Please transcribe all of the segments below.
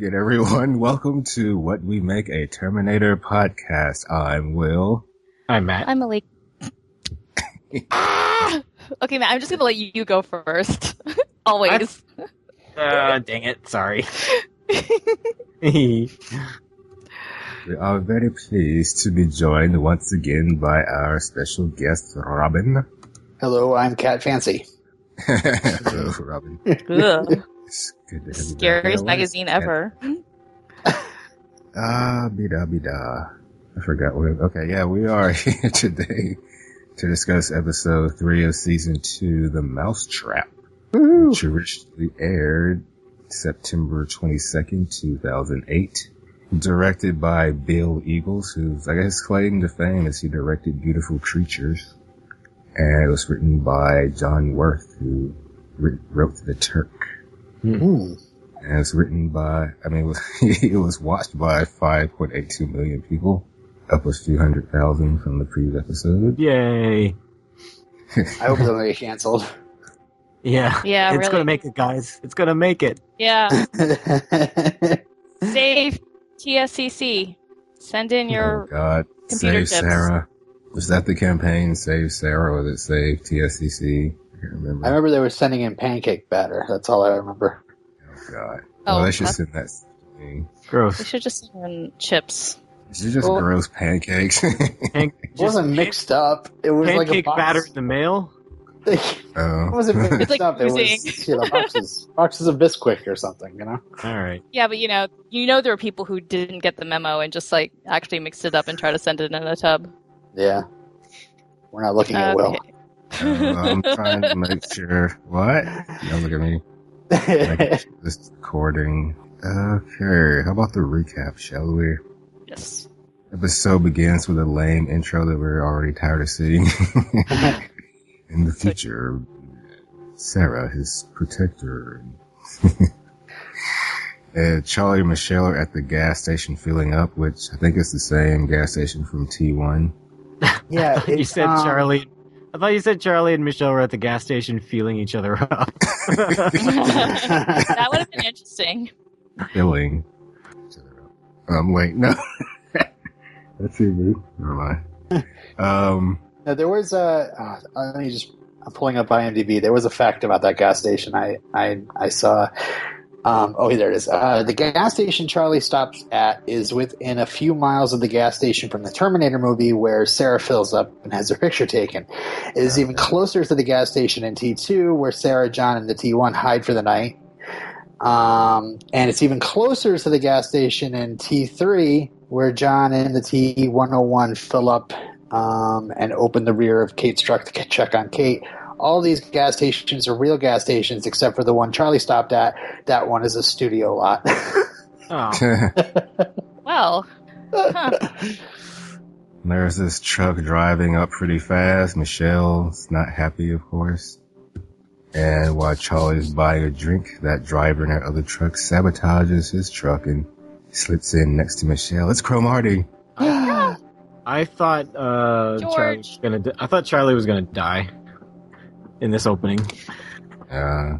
Hello again, everyone. Welcome to What We Make a Terminator podcast. I'm Will. I'm Matt. I'm Malik. Ah! okay, Matt, I'm just gonna let you go first. Always. Uh, dang it. Sorry. We are very pleased to be joined once again by our special guest, Robin. Hello, I'm Cat Fancy. Hello, Robin. Good to have you back. Scariest magazine is- ever. Ah, bida bida. I forgot what. Okay, yeah, we are here today to discuss episode three of season two, The Mousetrap, which originally aired September 22nd, 2008. Directed by Bill Eagles, who's, I guess, claim to fame as he directed Beautiful Creatures. And it was written by John Wirth, who wrote The Turk. Hmm. And it's written by, I mean, it was, it was watched by 5.82 million people, up a few hundred thousand from the previous episode. Yay. I hope they'll get canceled. Yeah. Yeah, It's really. gonna make it, guys. It's gonna make it. Yeah. Save TSCC. Send in oh your God, computer save tips. Sarah. Was that the campaign? Save Sarah, or was it Save TSCC? I remember. I remember they were sending in pancake batter. That's all I remember. oh God. Oh, Oh, they should that's- send that. to me. We Gross. should just send in chips. Is it just Well- gross pancakes? Pan- It wasn't just mixed up. It was like a pancake box. batter in the mail. Oh. it oh. wasn't mixed like up. It was you know boxes, boxes of Bisquick or something. You know. All right. Yeah, but you know, you know there were people who didn't get the memo and just like actually mixed it up and try to send it in a tub. Yeah. We're not looking at Will. Okay. Oh, I'm trying to make sure. What? Don't look at me. Like, this recording. Okay, how about the recap, shall we? yes. Episode begins with a lame intro that we're already tired of seeing. In the future, Sarah, his protector. and Charlie and Michelle are at the gas station filling up, which I think is the same gas station from T1. yeah. you said um, Charlie. I thought you said Charlie and Michelle were at the gas station feeling each other up. that would have been interesting. feeling filling. Um, wait, no. That's me. Never mind. Um, No, there was a. Uh, let me just. I'm pulling up IMDb. There was a fact about that gas station. I I I saw. Um, oh, there it is. Uh, the gas station Charlie stops at is within a few miles of the gas station from the Terminator movie where Sarah fills up and has her picture taken. It is even closer to the gas station in T2 where Sarah, John, and the T1 hide for the night. Um, and it's even closer to the gas station in T3 where John and the T101 fill up um, and open the rear of Kate's truck to check on Kate. All these gas stations are real gas stations except for the one Charlie stopped at. That one is a studio lot. oh. Well, huh. there's this truck driving up pretty fast. Michelle's not happy, of course. And while Charlie's buying a drink, that driver in that other truck sabotages his truck and slips in next to Michelle. It's Cromartie. I thought uh, Charlie was gonna. Di- I thought Charlie was gonna die in this opening. Uh,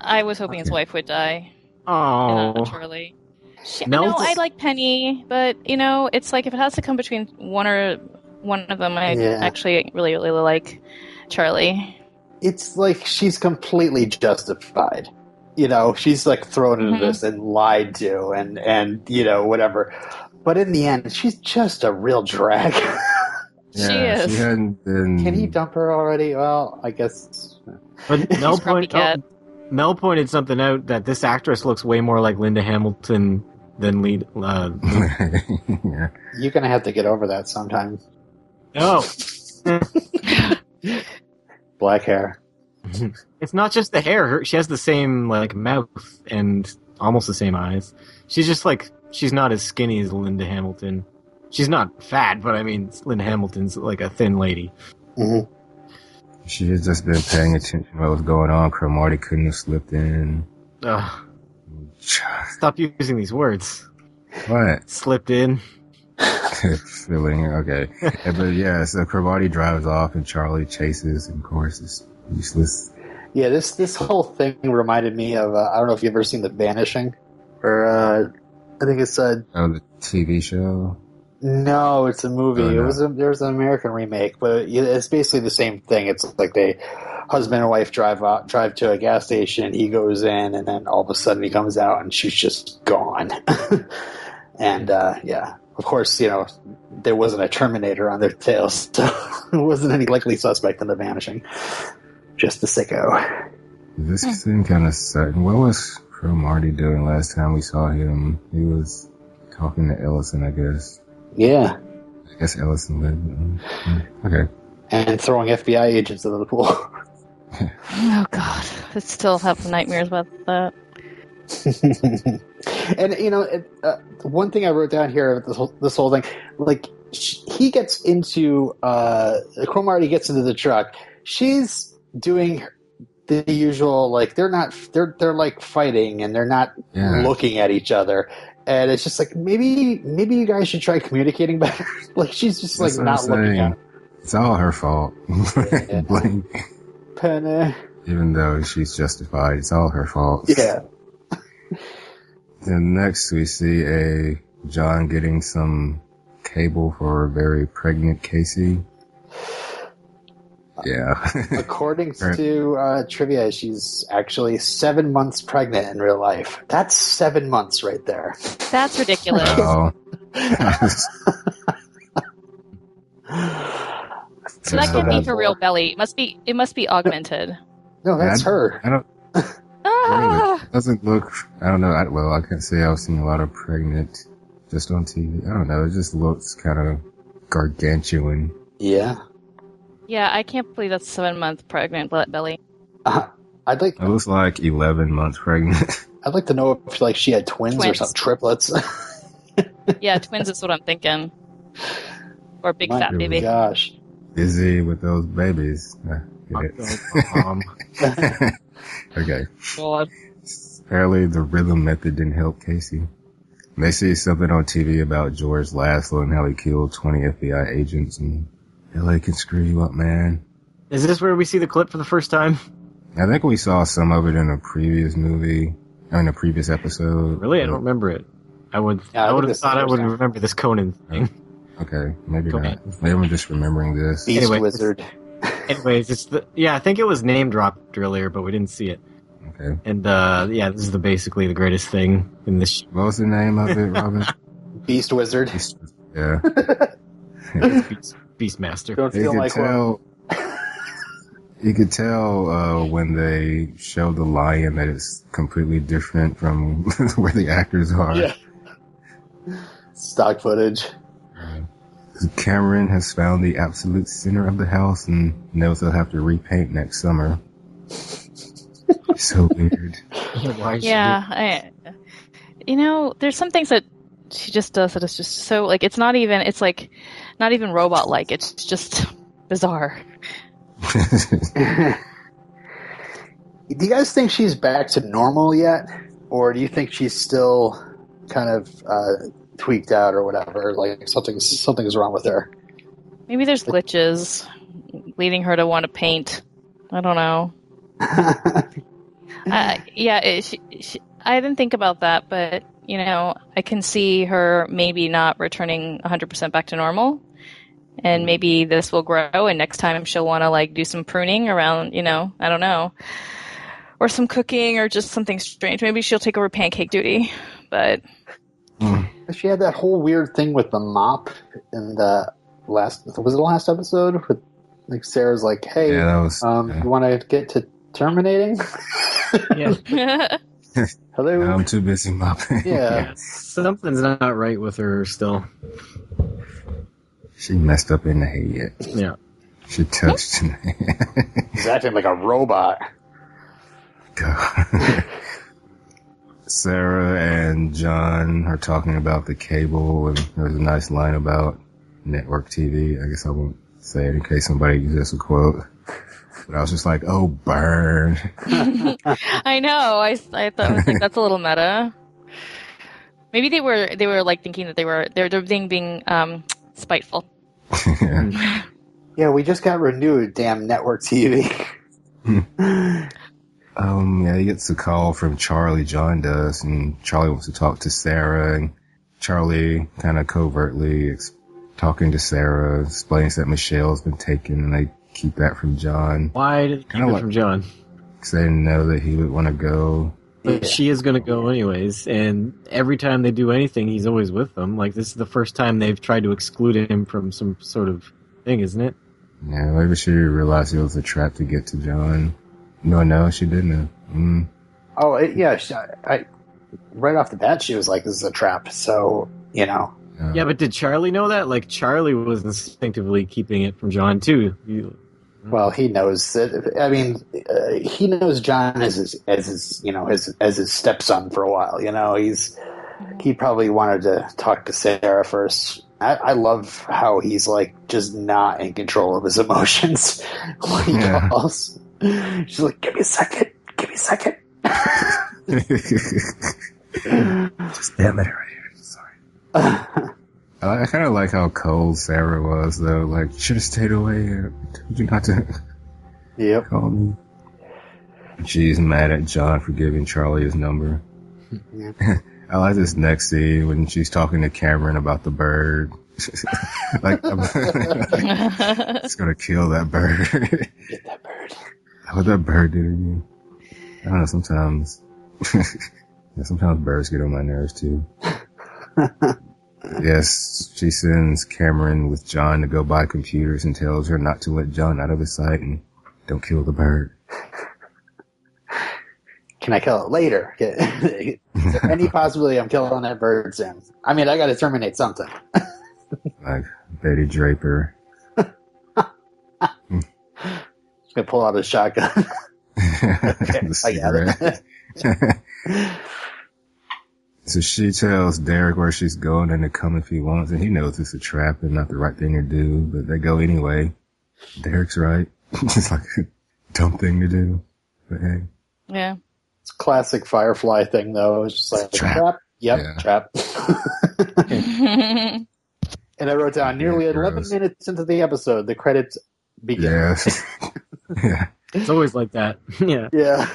I was hoping his wife would die. Oh, Charlie. She, Mel no, I like Penny, but you know, it's like if it has to come between one or one of them, I Yeah. actually really, really like Charlie. it's like she's completely justified. You know, she's like thrown into Mhm. this and lied to and, and, you know, whatever. But in the end, she's just a real drag. She is. She hadn't been. Can he dump her already? Well, I guess. but Mel, point, cat. Mel pointed something out that this actress looks way more like Linda Hamilton than lead. Uh, yeah. You're going to have to get over that sometime. no, Black hair. it's not just the hair. Her, she has the same like mouth and almost the same eyes. She's just like she's not as skinny as Linda Hamilton. She's not fat, but I mean Lynn Hamilton's like a thin lady. hmm She had just been paying attention to what was going on. Cromartie couldn't have slipped in. Ugh, stop using these words. What? Slipped in. Feeling okay. Yeah, but yeah, so Cromartie drives off and Charlie chases, and of course it's useless. Yeah, this this whole thing reminded me of uh, I don't know if you've ever seen The Vanishing. or uh, I think it's uh, Oh, the TV show. No, it's a movie. Oh, It was a, there was an American remake, but it's basically the same thing. It's like they husband and wife drive out, drive to a gas station. He goes in, and then all of a sudden he comes out, and she's just gone. and uh, yeah, of course, you know there wasn't a Terminator on their tails, so it wasn't any likely suspect in the vanishing. Just the sicko. This seemed kind of sudden. What was Cromartie doing last time we saw him? He was talking to Ellison, I guess. Yeah, I guess Ellison lived. mm, Okay. and throwing FBI agents into the pool. Oh god, I still have nightmares about that. and you know, it, uh, one thing I wrote down here about this whole, this whole thing, like sh- he gets into uh, Cromartie gets into the truck. She's doing the usual, like they're not they're they're like fighting and they're not Yeah. looking at each other. And it's just like maybe maybe you guys should try communicating better. like she's just like That's what not looking at It's all her fault. Yeah. Blame- Penny. Even though she's justified, it's all her fault. Yeah. Then next we see a John getting some cable for a very pregnant Casey. Yeah. According to uh, trivia, she's actually seven months pregnant in real life. That's seven months right there. That's ridiculous. Wow. so that can't be for real belly. It must be. It must be augmented. No, that's Yeah, her. I don't. Ah! Doesn't look. I don't know. I, well, I can't say I've seen a lot of pregnant just on TV. I don't know. It just looks kind of gargantuan. Yeah. Yeah, I can't believe that's seven month pregnant be- belly. Uh, I'd like It looks like 11 months pregnant. I'd like to know if like she had twins, or Twins. some triplets. Yeah, twins is what I'm thinking. Or big My fat baby. Gosh. Busy with those babies. Get it. okay. God. Apparently the rhythm method didn't help Casey. They see something on TV about George Laszlo and how he killed 20 FBI agents and LA can screw you up, man. is this where we see the clip for the first time? I think we saw some of it in a previous movie, or in a previous episode. Really, I don't remember it. I would. Yeah, I I would have thought I would time. remember this Conan thing. Okay, maybe Go not. Maybe I'm just remembering this. Beast Anyway, Wizard. Anyways, it's the yeah. I think it was name dropped earlier, but we didn't see it. Okay. And uh yeah, this is the basically the greatest thing in this. sh- What was the name of it, Robin? Beast Wizard. yeah. Beast, Beastmaster. Don't You feel could like one. tell. You could tell uh, when they show the lion that it's completely different from where the actors are. Yeah. Stock footage. Cameron has found the absolute center of the house and knows they'll have to repaint next summer. so weird. Why Yeah, I, you know, there's some things that she just does that is just so like it's not even it's like not even robot like. It's just bizarre. Do you guys think she's back to normal yet, or do you think she's still kind of uh, tweaked out or whatever? Like something's something's wrong with her. Maybe there's glitches leading her to want to paint. I don't know. Uh, yeah, it, she, she, I didn't think about that, but you know, I can see her maybe not returning 100% back to normal. And maybe this will grow, and next time she'll want to like do some pruning around, you know, I don't know, or some cooking, or just something strange. Maybe she'll take over pancake duty. But she had that whole weird thing with the mop in the last. Was it the last episode? With like Sarah's like, "Hey, yeah, that was. um, yeah. you want to get to terminating?" Yeah. Hello. I'm too busy mopping. yeah. something's not right with her still. She messed up in the head. Yeah. She touched in the head. He's acting like a robot. God. Sarah and John are talking about the cable, and there's a nice line about network TV. I guess I won't say it in case somebody uses a quote. But I was just like, oh, burn. I know. I, I thought I was like that's a little meta. Maybe they were they were like thinking that they were they're they're being being um spiteful. yeah. Yeah, we just got renewed. Damn network TV. Um, yeah, he gets a call from Charlie. John does, and Charlie wants to talk to Sarah, and Charlie kind of covertly ex- talking to Sarah explains that Michelle's been taken, and they keep that from John Why did it keep Kinda it like- from John? because they didn't know that he would want to go. But she is going to go anyways, and every time they do anything, he's always with them. Like this is the first time they've tried to exclude him from some sort of thing, isn't it? Yeah, maybe she realized it was a trap to get to John. No, no, she didn't. Mm. Oh it, yeah, she, I, I right off the bat she was like, "This is a trap." So you know, Yeah, but did Charlie know that? Like Charlie was instinctively keeping it from John too. You- well he knows that. I mean, uh, he knows John as his as his you know his as his stepson for a while. You know, he's he probably wanted to talk to Sarah first. I, I love how he's like just not in control of his emotions when he Yeah. calls. She's like, "Give me a second, give me a second. Just damn it right here. Sorry. I, I kind of like how cold Sarah was, though. Like, should have stayed away. I told you not to yep. call me. She's mad at John for giving Charlie his number. Yeah. I like this next scene when she's talking to Cameron about the bird. like, it's gonna kill that bird. Get that bird. what that bird did to you? I don't know. Sometimes, yeah, sometimes birds get on my nerves too. Yes, she sends Cameron with John to go buy computers and tells her not to let John out of his sight and don't kill the bird. Can I kill it later? Is there any possibility I'm killing that bird soon? I mean, I got to terminate something. Like Betty Draper. Just gonna pull out a shotgun. the I got cigarette. So she tells Derek where she's going and to come if he wants, and he knows it's a trap and not the right thing to do, but they go anyway. Derek's right. it's like a dumb thing to do. But hey. yeah. It's a classic Firefly thing, though. It's just like Trap. trap. Yep, Yeah. trap. and I wrote down nearly Yeah, 11 gross. minutes into the episode, the credits begin. Yeah. yeah. It's always like that. yeah. Yeah.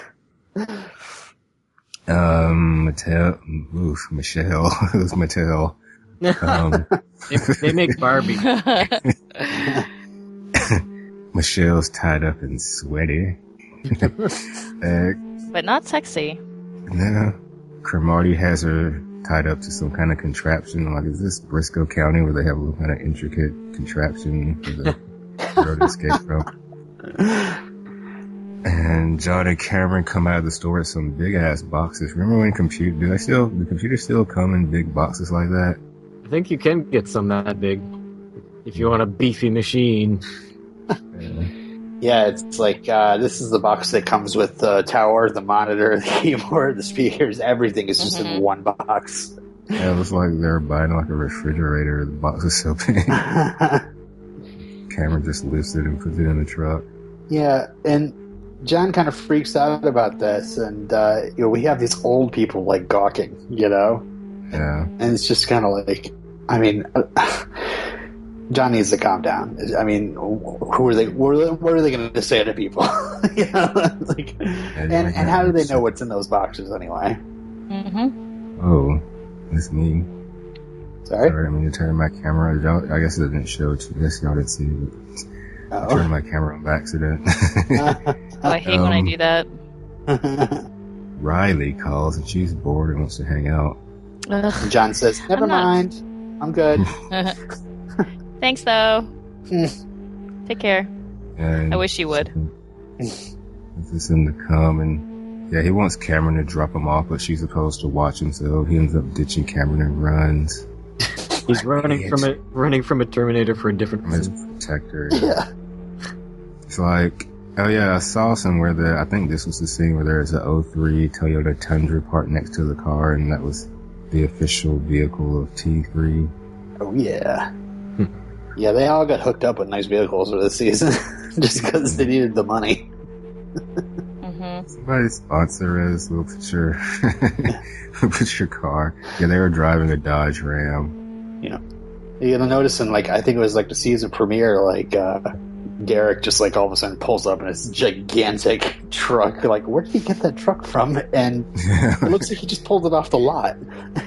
Um, Mattel, oof, Michelle, it was Mattel. Um, They, they make Barbie. Michelle's tied up and sweaty. uh, but not sexy. No. Cromartie has her tied up to some kind of contraption. Like, is this Brisco County where they have a little kind of intricate contraption for the girl to escape from? And John and Cameron come out of the store with some big ass boxes. Remember when computer, do they still, do computers still come in big boxes like that? I think you can get some that big if you want a beefy machine. Yeah. Yeah, it's like uh, this is the box that comes with the tower, the monitor, the keyboard, the speakers. Everything is just in Mhm. one box. Yeah, it was like they're buying like a refrigerator. The box is so big. Cameron just lifts it and puts it in the truck. yeah, and John kind of freaks out about this, and uh, you know we have these old people like gawking, you know, Yeah. and it's just kind of like, I mean, John needs to calm down. I mean, who are they? What are they, what are they going to say to people? you know, like, and and how do they know what's in those boxes anyway? hmm Oh, that's me. Sorry. Sorry, I mean to turn my camera. Y'all, I guess it didn't show. it. I guess y'all didn't see it. I Oh. turned my camera on by accident. Oh, I hate when I Um, do that. Riley calls and she's bored and wants to hang out. Ugh. John says, "Never I'm not- mind, I'm good." Thanks, though. Take care. And I wish you would. This is him to come and yeah, he wants Cameron to drop him off, but she's supposed to watch him, so he ends up ditching Cameron and runs He's running from it, running from a Terminator for a different from his protector. yeah. It's like, oh yeah, I saw somewhere that I think this was the scene where there's a 03 Toyota Tundra parked next to the car, and that was the official vehicle of T3. Oh yeah. yeah, they all got hooked up with nice vehicles for this season, just because they needed the money. hmm Somebody sponsor us. We'll put your, we'll put your car. Yeah, they were driving a Dodge Ram. Yeah, you're gonna notice in like I think it was like the season premiere, like uh, Derek just like all of a sudden pulls up in this gigantic truck. Like, where did he get that truck from? And it looks like he just pulled it off the lot.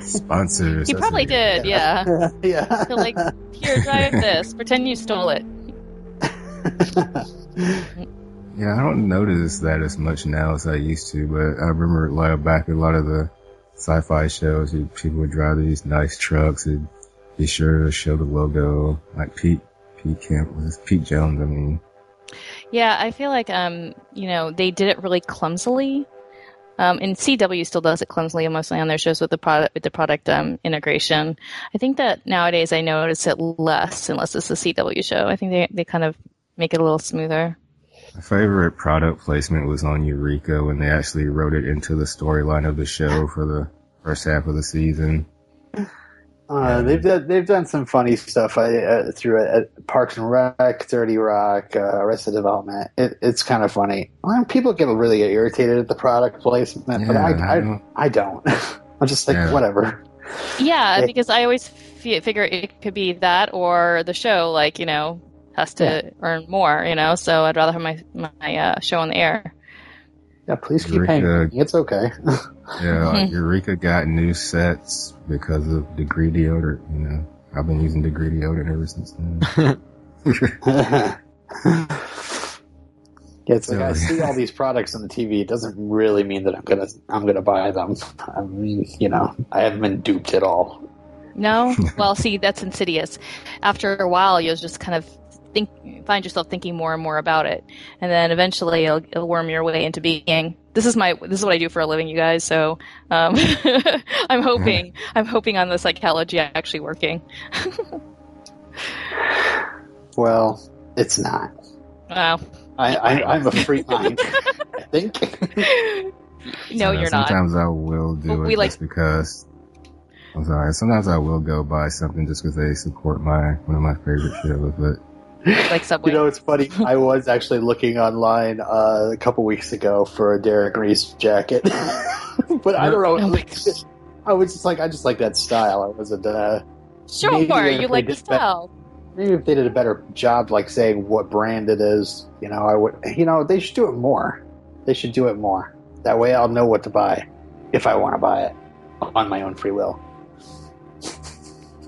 Sponsors. He probably did, yeah. yeah. So like, here, drive this. Pretend you stole it. Yeah, I don't notice that as much now as I used to, but I remember a while back a lot of the sci-fi shows, people would drive these nice trucks and be sure to show the logo, like Pete, Pete Camp, was this Pete Jones, I mean. Yeah, I feel like um, you know, they did it really clumsily. Um, and CW still does it clumsily, mostly on their shows with the product with the product um, integration. I think that nowadays I notice it less unless it's a CW show. I think they they kind of make it a little smoother. My favorite product placement was on Eureka when they actually wrote it into the storyline of the show for the first half of the season. Uh, they've done, they've done some funny stuff uh, uh, through it at Parks and Rec, 30 Rock, uh, Arrested Development. It, it's kind of funny. Well, people get really irritated at the product placement, but Yeah, I, I I, don't- I don't. I'm just like Yeah. whatever. Yeah, Yeah. because I always f- figure it could be that or the show, like you know, has to Yeah. earn more. You know, so I'd rather have my my uh, show on the air. Yeah, please keep paying. Eureka- me. It's okay. Yeah, like Eureka got new sets because of Degree deodorant, you know. I've been using Degree deodorant ever since then. Yeah, it's like I see all these products on the TV. It doesn't really mean that I'm gonna I'm gonna buy them. I mean, you know, I haven't been duped at all. No, well, see, that's insidious. After a while, you'll just kind of think, find yourself thinking more and more about it, and then eventually it'll, it'll worm your way into being. This is my this is what I do for a living, you guys. So um, I'm hoping I'm hoping on the psychology actually working. Well, it's not. Wow. I, I I'm a free mind. I think. No, Uh, you're not. Sometimes I will do But it we like- just because. I'm sorry. Sometimes I will go buy something just because they support my one of my favorite shows. But Like Subway. You know, it's funny. I was actually looking online uh, a couple weeks ago for a Derek Reese jacket, but I don't know. Oh like, I was just like, I just like that style. I wasn't. Uh, sure, you like the did that- style. maybe if they did a better job, like saying what brand it is, you know, I would. You know, they should do it more. They should do it more. That way, I'll know what to buy if I want to buy it on my own free will.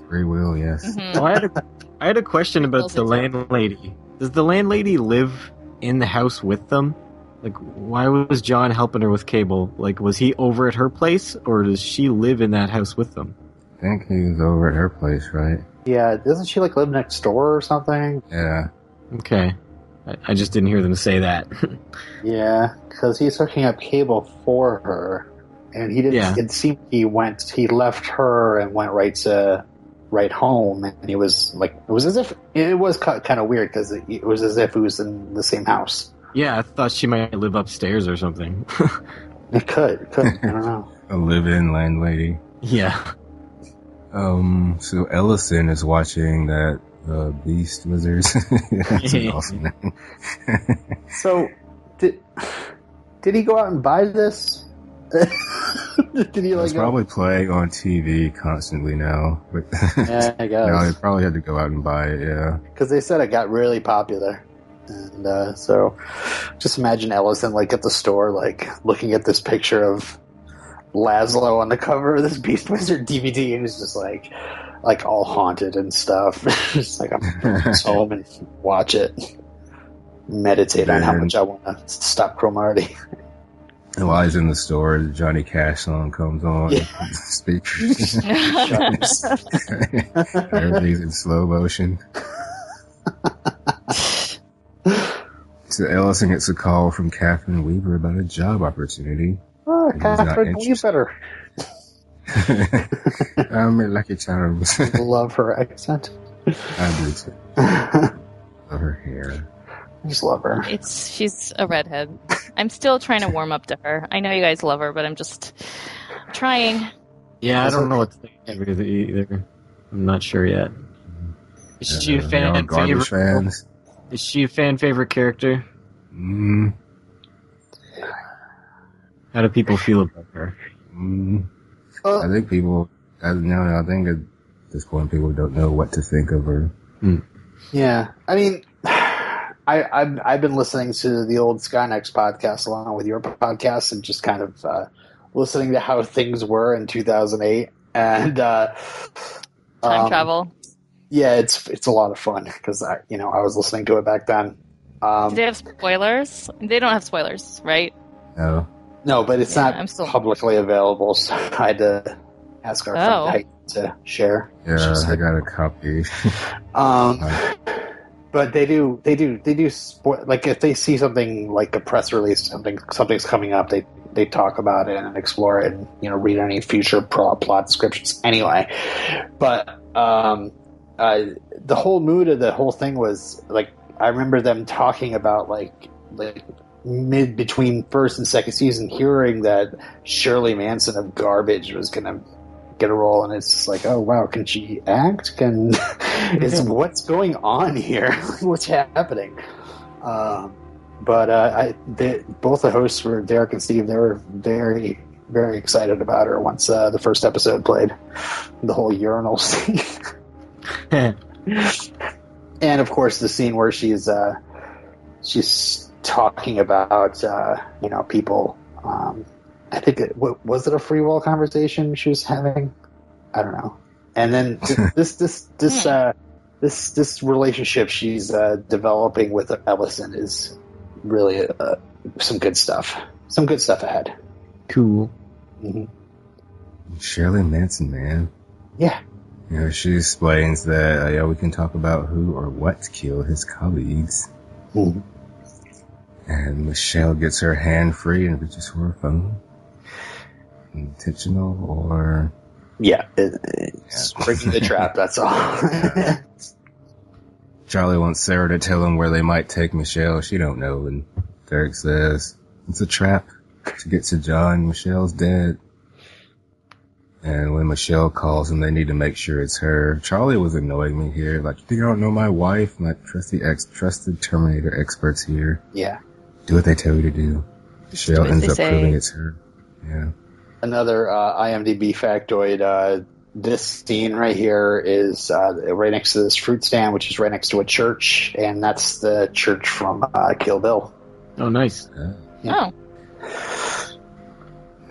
free will, yes. Mhm. Oh, I had a, I had a question about the landlady. Does the landlady live in the house with them? Like, why was John helping her with cable? Like, was he over at her place, or does she live in that house with them? I think he was over at her place, right? Yeah, doesn't she like live next door or something? Yeah. Okay, I, I just didn't hear them say that. Yeah, because he's hooking up cable for her, and he didn't. Yeah. It seemed he went. He left her and went right to right home, and he was like, it was as if it was kind of weird because it, it was as if he was in the same house. yeah, I thought she might live upstairs or something. It could, it could. I don't know. A live-in landlady. yeah. Um, so Ellison is watching that, uh, Beast Wizards. That's an awesome name. So, did did he go out and buy this? did he like? It's probably playing on TV constantly now, but Yeah, I guess. no, he probably had to go out and buy it. Yeah, because they said it got really popular. And uh, so, just imagine Ellison like at the store, like looking at this picture of Laszlo on the cover of this Beast Wizard DVD, and he's just like, like all haunted and stuff. just like I'm home and watch it, meditate on how much I want to stop Cromartie. And while he's in the store, the Johnny Cash song comes on. Yeah. Speakers. Everything's in slow motion. So Ellison gets a call from Catherine Weaver about a job opportunity. Oh, He's Catherine, you better I'm a lucky charms. love her accent. I do too. Love her hair. Just love her. It's she's a redhead. I'm still trying to warm up to her. I know you guys love her, but I'm just trying. Yeah, I don't know what to think of it either. I'm not sure yet. Is she a fan y'all favorite? fans. Is she a fan favorite character? Mm, How do people feel about her? mm. I think people, I, know, I think at this point people don't know what to think of her. Yeah, I mean, I I, I've I've been listening to the old Skynex podcast along with your podcast and just kind of uh, listening to how things were in 2008 and uh, Time um, travel. Yeah, it's it's a lot of fun because I you know I was listening to it back then. Um, Do they have spoilers? They don't have spoilers, right? No. no, but it's Yeah, not I'm still- publicly available, so I had to ask our Oh. friend Height to share. Yeah, I got a copy. Um, but they do, they do, they do. Spo- like if they see something like a press release, something something's coming up, they they talk about it and explore it, and you know read any future pro- plot descriptions. Anyway, but um, uh, the whole mood of the whole thing was like I remember them talking about like like mid between first and second season, hearing that Shirley Manson of Garbage was gonna get a role, and it's like, oh wow, can she act? Can is what's going on here? what's happening? Um, but uh, I, they, both the hosts were Derek and Steve. They were very, very excited about her once uh, the first episode played. The whole urinal scene, and of course the scene where she's uh, she's talking about uh, you know people. Um, I think it wa- was it a free will conversation she was having. I don't know. And then th- this this this uh, this this relationship she's uh, developing with Ellison is really uh, some good stuff. Some good stuff ahead. Cool. hmm Shirley Manson, man. Yeah. You know, she explains that, uh, yeah, we can talk about who or what killed his colleagues. Mhm. And Michelle gets her hand free and reaches for her phone. Intentional or Yeah, it, it's breaking the trap. That's all. Charlie wants Sarah to tell him where they might take Michelle. She don't know. And Derek says, it's a trap to get to John. Michelle's dead. And when Michelle calls him, they need to make sure it's her. Charlie was annoying me here. Like, you think I don't know my wife? My trusty ex, trusted Terminator experts here. yeah. Do what they tell you to do. Michelle ends up say. proving it's her. Yeah. Another uh, IMDb factoid. Uh, this scene right here is uh, right next to this fruit stand, which is right next to a church, and that's the church from uh, Kill Bill. Oh, nice. Yeah. Oh,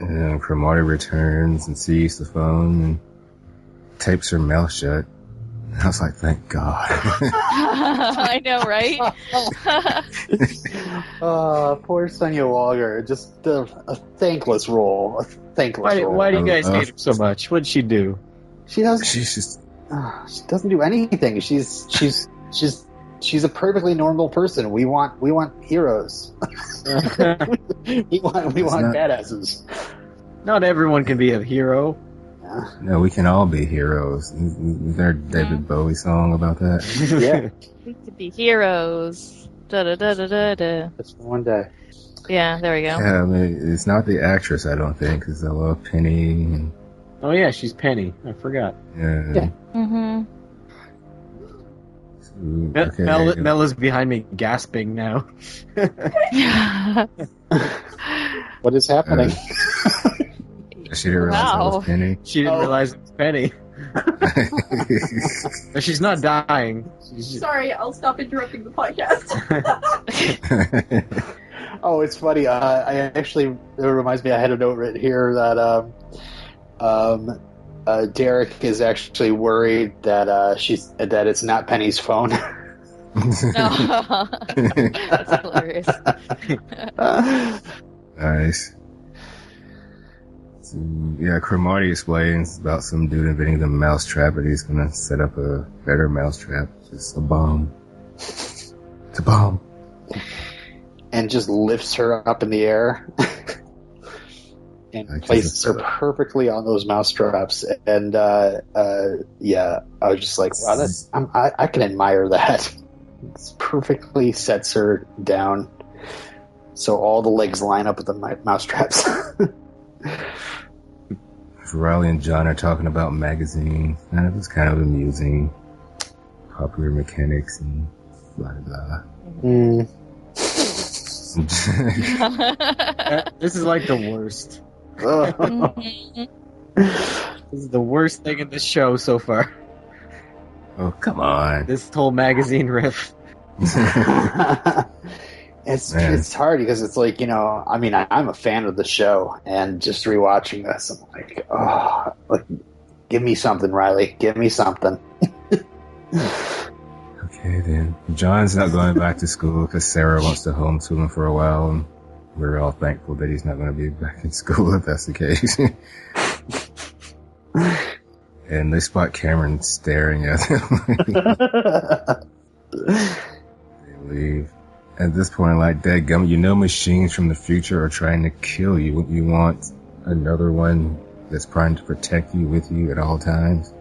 And Cromartie returns and sees the phone and tapes her mouth shut. I was like, thank God. I know, right? Uh, poor Sonya Walger. Just a, a thankless role. A thankless Why, role. why do you guys Uh, hate her so much? What'd she do? She doesn't. She's just, uh, she doesn't do anything. She's she's she's she's a perfectly normal person. We want we want heroes. we want we It's want not- badasses. Not everyone can be a hero. Yeah. no, we can all be heroes. Is there a David Bowie song about that? yeah, we could be heroes. Da da da da da da. just one day. Yeah, there we go. Yeah, I mean, it's not the actress, I don't think, because I love Penny. And, Oh yeah, she's Penny. I forgot. yeah. Yeah. Mm-hmm. Ooh, Mel- okay, Mel- yeah. Mella's behind me gasping now. What is happening? She didn't realize that Wow. was Penny. She didn't Oh. realize it was Penny. But she's not dying. She's just- Sorry, I'll stop interrupting the podcast. Oh, it's funny. Uh, I actually it reminds me. I had a note written here that um, um, uh, Derek is actually worried that uh, she's that it's not Penny's phone. No. That's hilarious. nice. So, yeah, Cromartie explains about some dude inventing the mousetrap, and he's gonna set up a better mousetrap. Just a bomb. It's a bomb. And just lifts her up in the air and places her perfectly on those mouse traps. And uh, uh, yeah, I was just like, wow, that's I'm, I, I can admire that. It perfectly sets her down, so all the legs line up with the mi- mouse traps. Riley and John are talking about magazines, and it was kind of amusing. Popular mechanics and blah blah Mm. blah. this is like the worst. This is the worst thing in the show so far. oh, come on. This whole magazine riff. it's Man. it's hard because it's like you know I mean I, I'm a fan of the show and just rewatching this I'm like oh like give me something Riley give me something Okay, then. John's not going back to school because Sarah wants to homeschool him for a while, and we're all thankful that he's not going to be back in school if that's the case. and they spot Cameron staring at them. they leave. At this point, like, Dadgum, you know machines from the future are trying to kill you. You want another one that's trying to protect you with you at all times?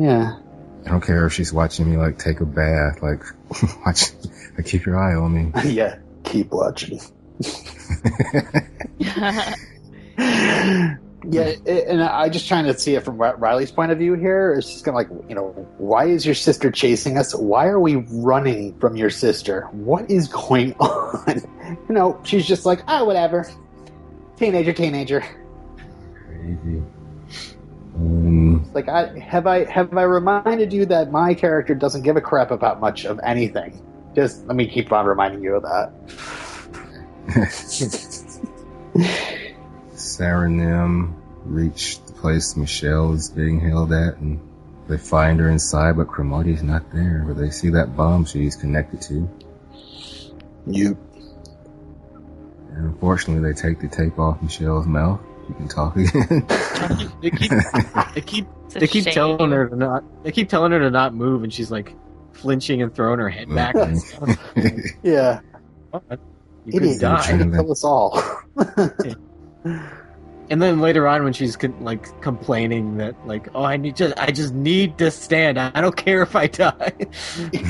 yeah I don't care if she's watching me like take a bath, like watch, like keep your eye on me. yeah keep watching Yeah, it, and I just trying to see it from Riley's point of view here. It's just kind of like, you know, why is your sister chasing us? Why are we running from your sister? What is going on? You know, she's just like, oh, whatever. Teenager, teenager. Crazy. Um, Like, I have I have I reminded you that my character doesn't give a crap about much of anything. Just let me keep on reminding you of that. Sarah and them reach the place Michelle is being held at, and they find her inside, but Cromartie's not there. But they see that bomb she's connected to. You. And unfortunately, they take the tape off Michelle's mouth. She can talk again. They keep, they keep, they keep shame. telling her to not. They keep telling her to not move, and she's like flinching and throwing her head mm. back. and stuff. Yeah. You could Idiot. die. Trying to kill us all. And then later on, when she's con- like complaining that like, oh, I need just, I just need to stand. I don't care if I die.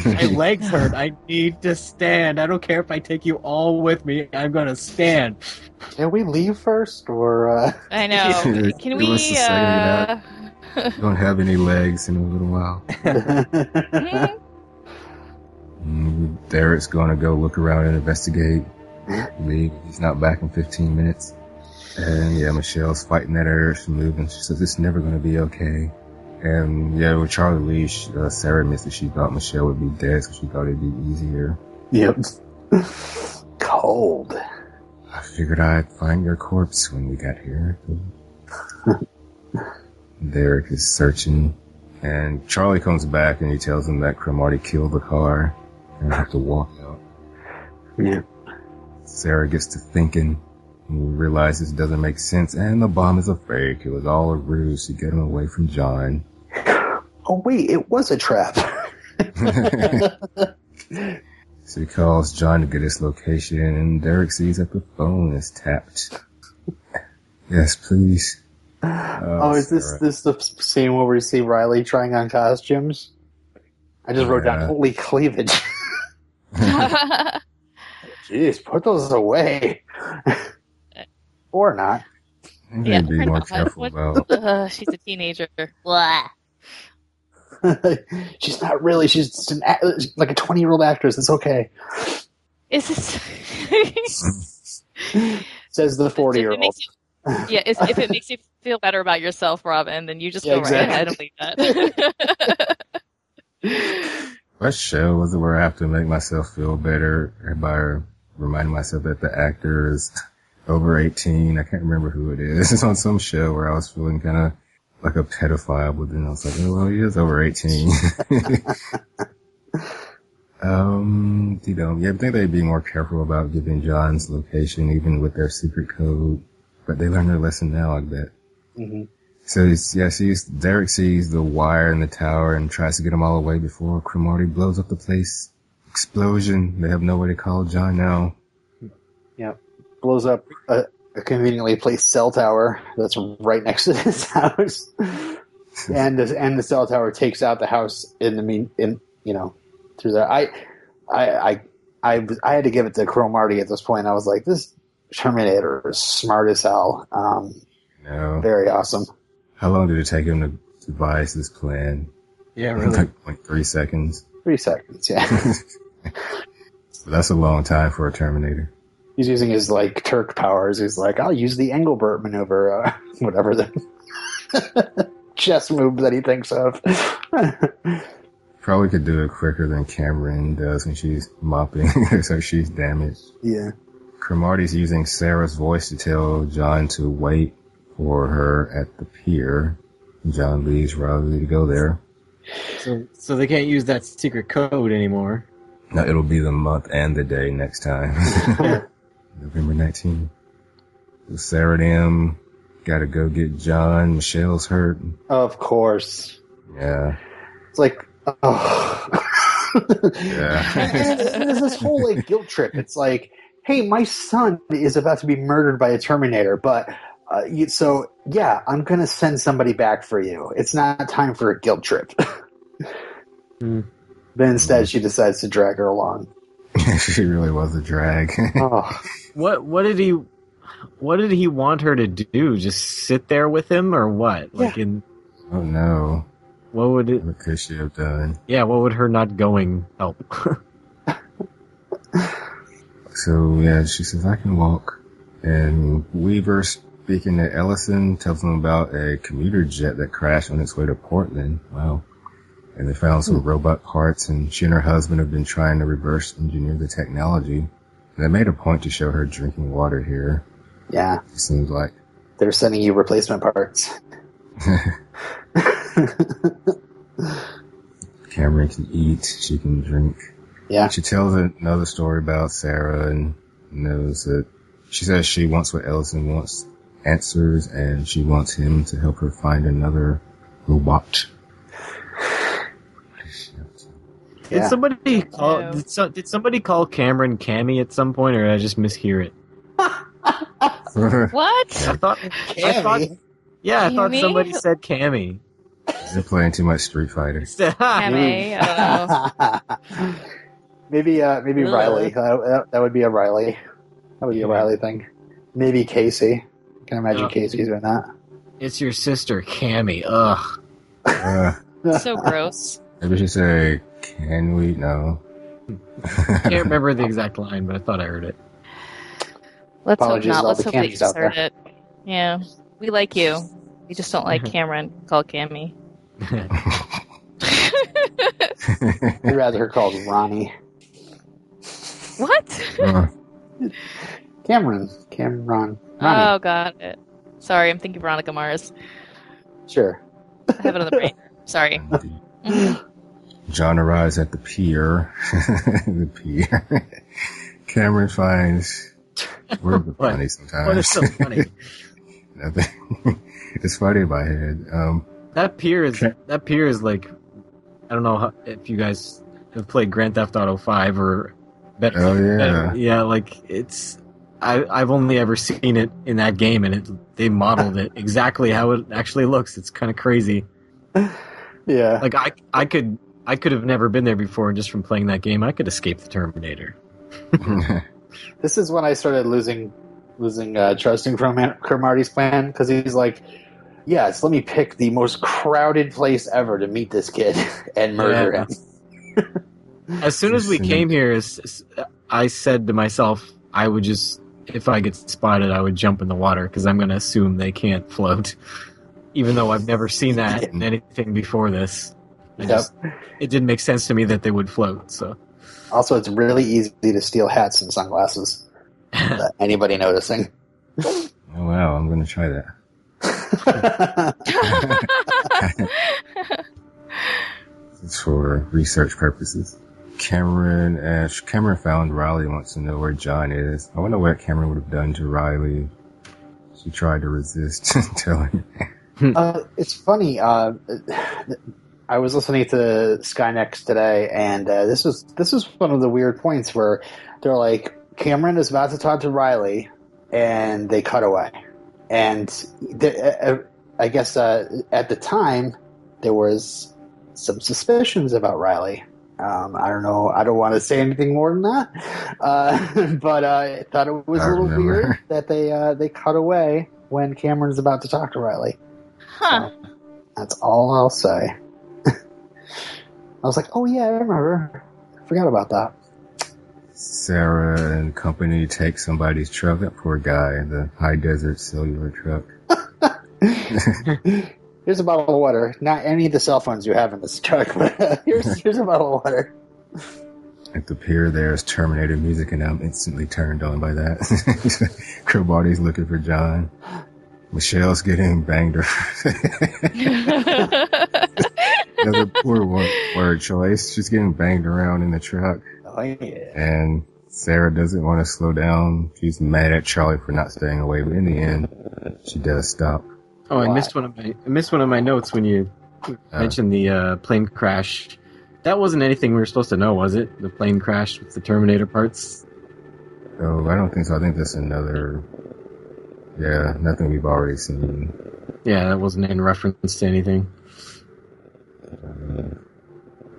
My legs hurt. I need to stand. I don't care if I take you all with me. I'm gonna stand. Can we leave first, or uh... I know. Can we? was society Uh, Don't have any legs in a little while. hmm? Mm, Derek's gonna go look around and investigate. Leave. He's not back in 15 minutes. And yeah, Michelle's fighting that urge to move, and she says it's never gonna be okay. And yeah, with Charlie Lee, she, uh, Sarah admits that she thought Michelle would be dead, so she thought it'd be easier. Yep. Cold. I figured I'd find your corpse when we got here. Derek is searching, and Charlie comes back and he tells him that Cromartie killed the car and have to walk out. Yeah. Sarah gets to thinking and realizes it doesn't make sense, and the bomb is a fake. It was all a ruse to get him away from John. Oh wait, it was a trap. So he calls John to get his location, and Derek sees that the phone is tapped. yes, please. oh, is this Sarah. this the scene where we see Riley trying on costumes? I just wrote Yeah. down holy cleavage. Jeez, put those away. or not. I Yeah, be more not. careful What- about. uh, she's a teenager. Blah. she's not really. She's just an act- like a twenty-year-old actress. It's okay. Is this? Says the forty-year-old. yeah, if, if it makes you feel better about yourself, Robin, then you just Yeah, go exactly. right ahead and leave that. What show was it where I have to make myself feel better by reminding myself that the actor is over 18? I can't remember who it is. It's on some show where I was feeling kind of like a pedophile, but then I was like, oh, well, he is over 18. um, you know, yeah, I think they'd be more careful about giving John's location, even with their secret code. But they learned their lesson now, I bet. Mhm. So yeah, sees, Derek sees the wire in the tower and tries to get them all away before Cromartie blows up the place. Explosion. They have no way to call John now. Yeah, blows up a, a conveniently placed cell tower that's right next to this house, and the, and the cell tower takes out the house in the mean in you know through there. I I I I, I had to give it to Cromartie at this point. I was like, this Terminator is smart as hell. Um, No. very awesome. How long did it take him to devise this plan? Yeah, Like, like three seconds. Three seconds, yeah. That's a long time for a Terminator. He's using his like Turk powers. He's like, I'll use the Engelbert maneuver, uh, whatever the chess move that he thinks of. Probably could do it quicker than Cameron does when she's mopping, so she's damaged. Yeah. Cromartie's using Sarah's voice to tell John to wait for her at the pier. John leaves Riley to go there. So, so they can't use that secret code anymore. No, it'll be the month and the day next time. November 19th. So Sarah and him gotta go get John. Michelle's hurt. Of course. Yeah. It's like, oh. Yeah. and there's this whole like guilt trip. It's like, hey, my son is about to be murdered by a Terminator, but uh, you, so yeah, I'm gonna send somebody back for you. It's not time for a guilt trip. Hmm. But instead, she decides to drag her along. she really was a drag. Oh, What what did he what did he want her to do? Just sit there with him or what? Like in oh no. what would it What could she have done? yeah, what would her not going help? So yeah, she says I can walk. And Weaver speaking to Ellison tells him about a commuter jet that crashed on its way to Portland. Wow. And they found some hmm. robot parts and she and her husband have been trying to reverse engineer the technology. And they made a point to show her drinking water here. yeah, It seems like. they're sending you replacement parts. Cameron can eat, she can drink. Yeah, She tells another story about Sarah and knows that she says she wants what Ellison wants answers and she wants him to help her find another robot. Did yeah. somebody call did, so, did somebody call Cameron Cammy at some point or did I just mishear it? What? I thought I thought yeah, I thought Cammy? somebody said Cammy. They're playing too much Street Fighter. Cammy, I don't maybe, uh, maybe Ugh. Riley. Uh, that, that would be a Riley. That would be a Riley thing. Maybe Casey. I can imagine Uh, Casey's doing that. It's your sister, Cammy. Ugh. Uh, So gross. Maybe she say, can we? No. I can't remember the exact line, but I thought I heard it. Let's Apologies hope not. Let's the hope they Cammys just out heard it. Yeah. We like you. We just don't like. Cameron. Call Cammy. I'd rather her called Ronnie. what? Uh, Cameron. Cameron. Ronnie. Oh, got it. Sorry, I'm thinking Veronica Mars. Sure. I have it on the brain. Sorry. John arrives at the pier. the pier. Cameron finds. We're What? funny sometimes. is so funny? Nothing. it's funny in my head. Um, That pier is Okay. that pier is like I don't know how, if you guys have played Grand Theft Auto Five or better. oh yeah. better- yeah, like it's I I've only ever seen it in that game, and it they modeled it exactly how it actually looks. It's kind of crazy. Yeah. Like I I could I could have never been there before, and just from playing that game, I could escape the Terminator. This is when I started losing losing uh, trusting from Cromartie's plan because he's like, yes, let me pick the most crowded place ever to meet this kid and murder Yeah. him. As soon as we came here, I said to myself, I would just, if I get spotted, I would jump in the water because I'm going to assume they can't float. Even though I've never seen that in anything before this. I Yep. just, it didn't make sense to me that they would float, so. Also, it's really easy to steal hats and sunglasses anybody noticing. oh wow, I'm gonna try that. It's for research purposes. Cameron, uh, Cameron found Riley wants to know where John is. I wonder what Cameron would have done to Riley. She tried to resist telling. Uh, it's funny. Uh, I was listening to Skynex today, and uh, this was this was one of the weird points where they're like, Cameron is about to talk to Riley, and they cut away. And the, uh, I guess uh, at the time there was some suspicions about Riley. Um, I don't know. I don't want to say anything more than that. Uh, but uh, I thought it was I a little remember. weird that they uh, they cut away when Cameron's about to talk to Riley. Huh. That's all I'll say. I was like, oh yeah, I remember. I forgot about that. Sarah and company take somebody's truck. That poor guy, the high desert cellular truck. here's a bottle of water. Not any of the cell phones you have in this truck, but uh, here's here's a bottle of water. At the pier, there's Terminator music, and I'm instantly turned on by that. Cromartie's looking for John. Michelle's getting banged. Another poor word, word choice. She's getting banged around in the truck, Oh yeah. and Sarah doesn't want to slow down. She's mad at Charlie for not staying away, but in the end, she does stop. Oh, I missed one of my I missed one of my notes when you mentioned the uh, plane crash. That wasn't anything we were supposed to know, was it? The plane crash with the Terminator parts. Oh, I don't think so. I think that's another. Yeah, nothing we've already seen. Yeah, that wasn't in reference to anything.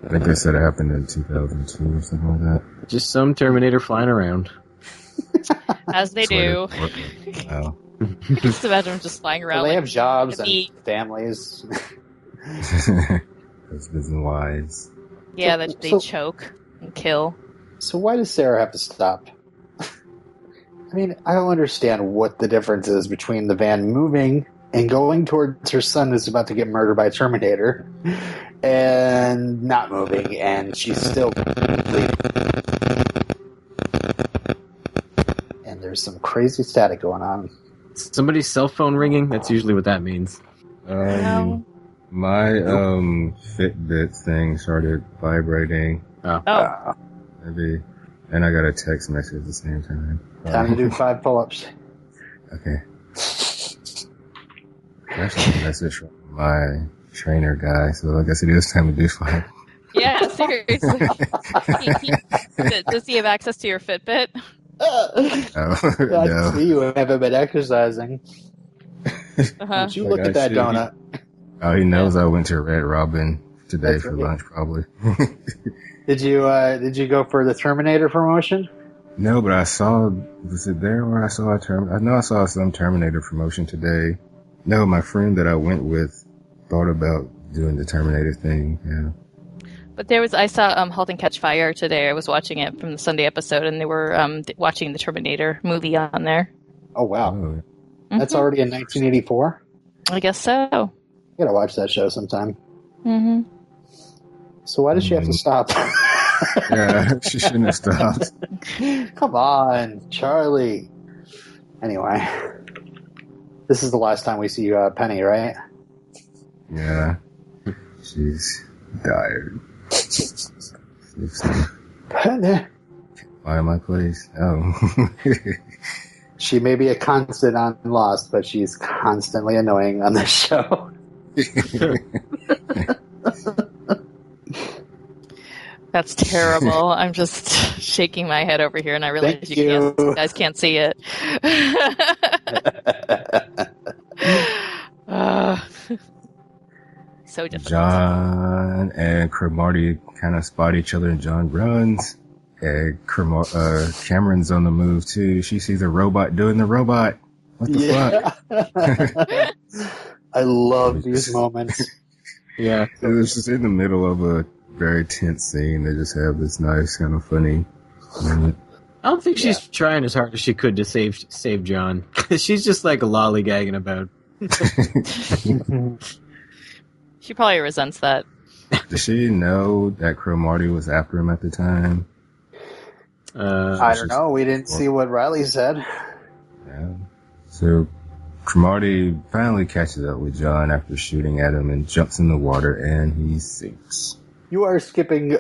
I think they said it happened in 2002 or something like that. Just some Terminator flying around. As they do. Twitter. Oh. just imagine them just flying around. Well, they like, have jobs and the- families. Husbands and wives. yeah, that they So- choke and kill. So why does Sarah have to stop? I mean, I don't understand what the difference is between the van moving and going towards her son who's about to get murdered by a Terminator and not moving and she's still bleeding. And there's some crazy static going on. Somebody's cell phone ringing. That's usually what that means. Um, No. My um Fitbit thing started vibrating. Oh, Uh, Maybe, and I got a text message at the same time. time to do five pull-ups. Okay. Actually, a message from my trainer guy, so I guess it is time to do five. yeah, seriously. He- he- Does he have access to your Fitbit? Oh, I no. see you haven't been exercising. Uh-huh. Would you Like look I at that should. donut? Oh, he knows I went to Red Robin today That's for right. lunch, probably. Did you uh, did you go for the Terminator promotion? no, but I saw, was it there where I saw a term? I know I saw some Terminator promotion today. No, my friend that I went with thought about doing the Terminator thing. Yeah. But there was I saw um, *Halt and Catch Fire* today. I was watching it from the Sunday episode, and they were um, th- watching the Terminator movie on there. Oh wow, Oh, that's Mhm. already in 1984. I guess so. I gotta watch that show sometime. Mm-hmm. So why does she have to Mm. stop? yeah, she shouldn't have stopped. Come on, Charlie. Anyway, this is the last time we see uh, Penny, right? Yeah. She's tired. Sniff, sniff. Penny. Find my place. Oh. She may be a constant on Lost, but she's constantly annoying on this show. That's terrible. I'm just shaking my head over here, and I realize you, you. Can't, you guys can't see it. Uh, so difficult. John and Cromartie kind of spot each other, and John runs. And Cremar- uh, Cameron's on the move too. She sees a robot doing the robot. What the fuck? I love these moments. Yeah. It was just in the middle of a very tense scene. They just have this nice kind of funny moment. I don't think she's trying as hard as she could to save save John. she's just like lollygagging about. She probably resents that. Does she know that Cromartie was after him at the time? Uh, I don't know. We didn't see what Riley said. Yeah. So Cromartie finally catches up with John after shooting at him and jumps in the water and he sinks. You are skipping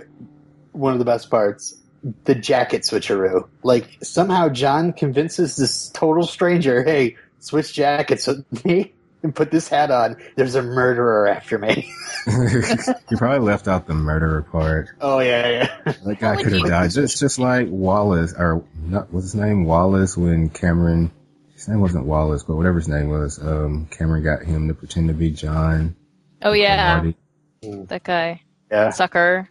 one of the best parts. The jacket switcheroo. Like, somehow John convinces this total stranger, hey, switch jackets with me and put this hat on. There's a murderer after me. you probably left out the murderer part. oh, yeah, yeah. That guy could have died. Just just like Wallace or not what's his name? Wallace when Cameron his name wasn't Wallace, but whatever his name was, um Cameron got him to pretend to be John. Oh yeah, Cromartie. that guy Yeah. sucker.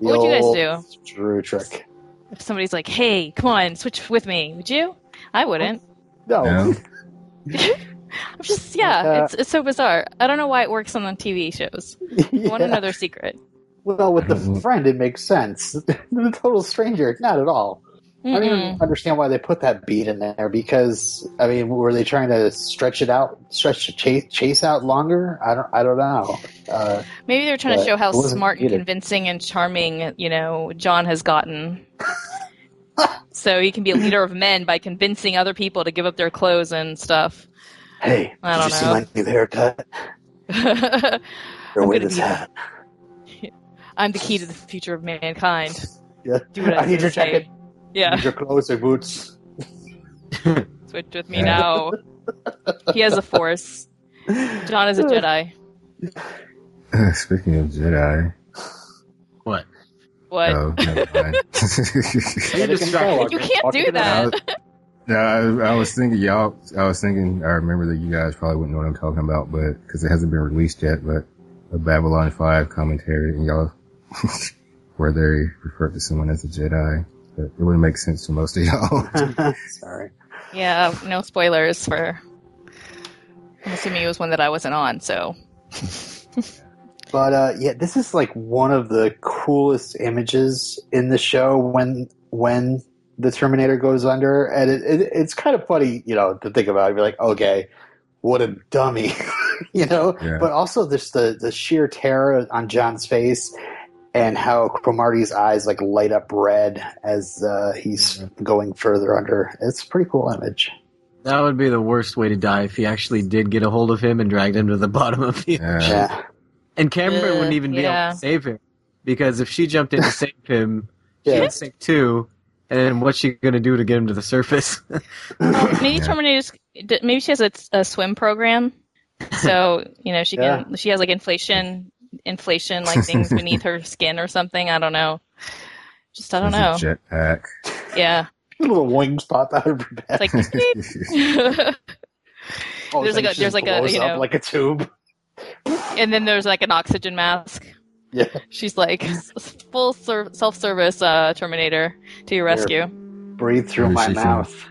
The What would you guys do? Switcheroo trick. If somebody's like, "Hey, come on, switch with me," would you? I wouldn't. No. No? I'm just yeah, uh, it's it's so bizarre. I don't know why it works on the TV shows. I want another secret. Well, with the Mhm. friend, it makes sense. the total stranger, not at all. I don't even understand why they put that beat in there because I mean, were they trying to stretch it out, stretch the chase, chase out longer? I don't, I don't know. Uh, Maybe they're trying to show how smart and convincing and charming, you know, John has gotten. so he can be a leader of men by convincing other people to give up their clothes and stuff. hey, I did don't you see know. my new haircut? Or I'm wear this hat? I'm the key to the future of mankind. Yeah. I, need your jacket. Yeah, Need your clothes or boots. switch with me Yeah. now. he has a force. John is a Jedi. Speaking of Jedi, What? What? oh, never mind. You're distracted. you can't do that. No, I, I was thinking y'all. I was thinking. I remember that you guys probably wouldn't know what I'm talking about, but because it hasn't been released yet. But a Babylon Five commentary, and y'all, where they refer to someone as a Jedi, but it wouldn't make sense to most of y'all. Sorry. Yeah, no spoilers for. I'm assuming it was one that I wasn't on, so. But uh, yeah, this is like one of the coolest images in the show when when the Terminator goes under, and it, it, it's kind of funny, you know, to think about. You're like, okay, what a dummy, you know. Yeah. But also, there's the the sheer terror on John's face, and how Cromartie's eyes like light up red as uh, he's going further under. It's a pretty cool image. That would be the worst way to die if he actually did get a hold of him and dragged him to the bottom of the Yeah. Yeah, And Cameron Uh, wouldn't even be yeah. able to save him. Because if she jumped in to save him, Yeah. she'd sink too. And what's she gonna do to get him to the surface? Well, maybe Yeah. Terminator's. Maybe she has a, a swim program, so you know she can. She has like inflation, inflation like things beneath her skin or something. I don't know. Just I don't know. There's a jetpack. Yeah, little wings pop out of her it's back. like beep. There's like a- there's like a, you know- like a tube. and then there's like an oxygen mask. Yeah. She's like full ser- self-service uh, Terminator to your rescue. Breathe through Maybe my she can- mouth.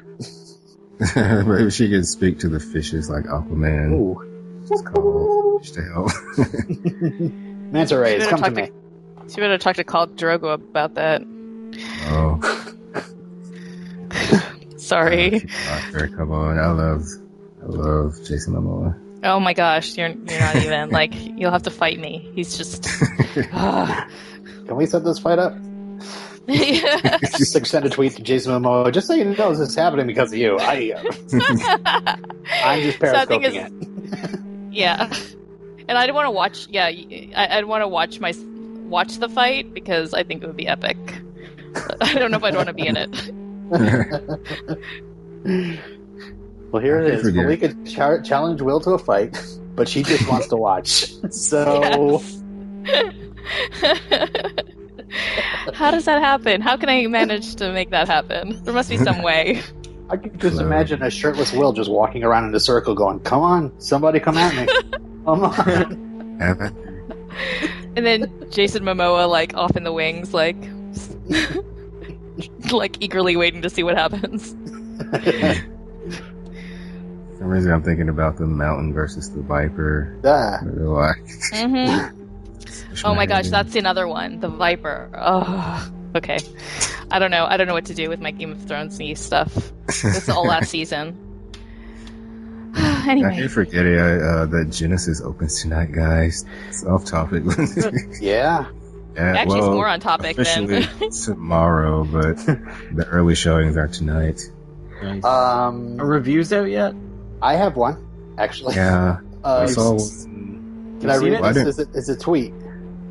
Maybe she can speak to the fishes like Aquaman. Ooh. Just call fish to help. Manta rays, better come to talk me. She better talk to Khal Drogo about that. oh, Sorry. Doctor, come on! I love, I love Jason Momoa. Oh my gosh, you're you're not even like you'll have to fight me. He's just. Ah. Can we set this fight up? Yeah. Just send a tweet to Jason Momoa. Just so you know, this is happening because of you. I, uh, I'm just Sad thing periscoping is- it. Yeah, and I'd want to watch. Yeah, I, I'd want to watch my watch the fight because I think it would be epic. I don't know if I'd want to be in it. Well, here I it is. forget. Malika char- challenged Will to a fight, but she just wants to watch. So How does that happen? How can I manage to make that happen? There must be some way. I can just Hello. imagine a shirtless Will just walking around in a circle, going, "Come on, somebody, come at me! Come on!" Have it? And then Jason Momoa like off in the wings, like like eagerly waiting to see what happens. For some reason, I'm thinking about the Mountain versus the Viper. Ah, I don't know why. hmm Oh my gosh, that's another one. The Viper. Oh, okay. I don't know. I don't know what to do with my Game of Thrones stuff. This is all last season. I anyway, did forget it, uh, that Genesis opens tonight, guys. It's off topic. yeah. Yeah, actually, it's more on topic than. tomorrow, but the early showings are tonight. Nice. Um, Are reviews out yet? I have one actually. Yeah, Uh, I saw. Can I read it? this? It's a, it's a tweet.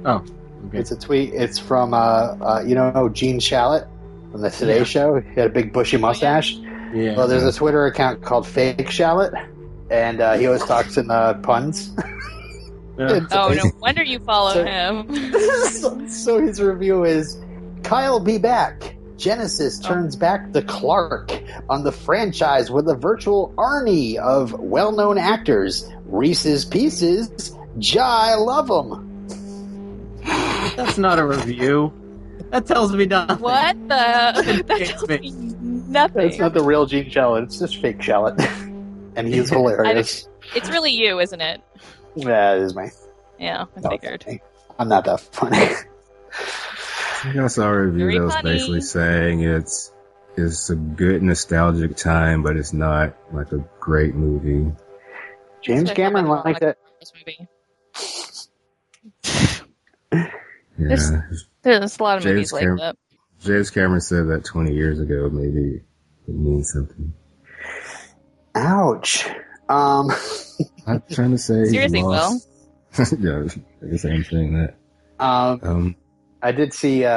Oh, okay. It's a tweet. It's from uh, uh, you know Gene Shalit from the Today Yeah. Show. He had a big bushy mustache. yeah. Well, there's a Twitter account called Fake Shalit, and uh, he always talks in uh, puns. Yeah. Oh, no wonder you follow So- him. so, so his review is Kyle be back. Genesis turns back the Clark on the franchise with a virtual Arnie of well known actors. Reese's Pieces, Jai love 'em. That's not a review. That tells me nothing. what the? That It's tells me. me nothing. It's not the real Gene Shalit, it's just fake Shalit. and he's hilarious. It's really you, isn't it? Yeah, it is me. Yeah, I No, figured. I'm not that funny. I saw a review Very that was funny. basically saying it's It's a good nostalgic time, but it's not like a great movie. James Cameron out liked it. This movie. Yeah. There's- There's a lot of James movies like that. James Cameron said that 20 years ago. Maybe it means something. Ouch. Um, I'm trying to say. he Seriously, lost- yeah, I guess I'm saying that. um, Um, I did see uh,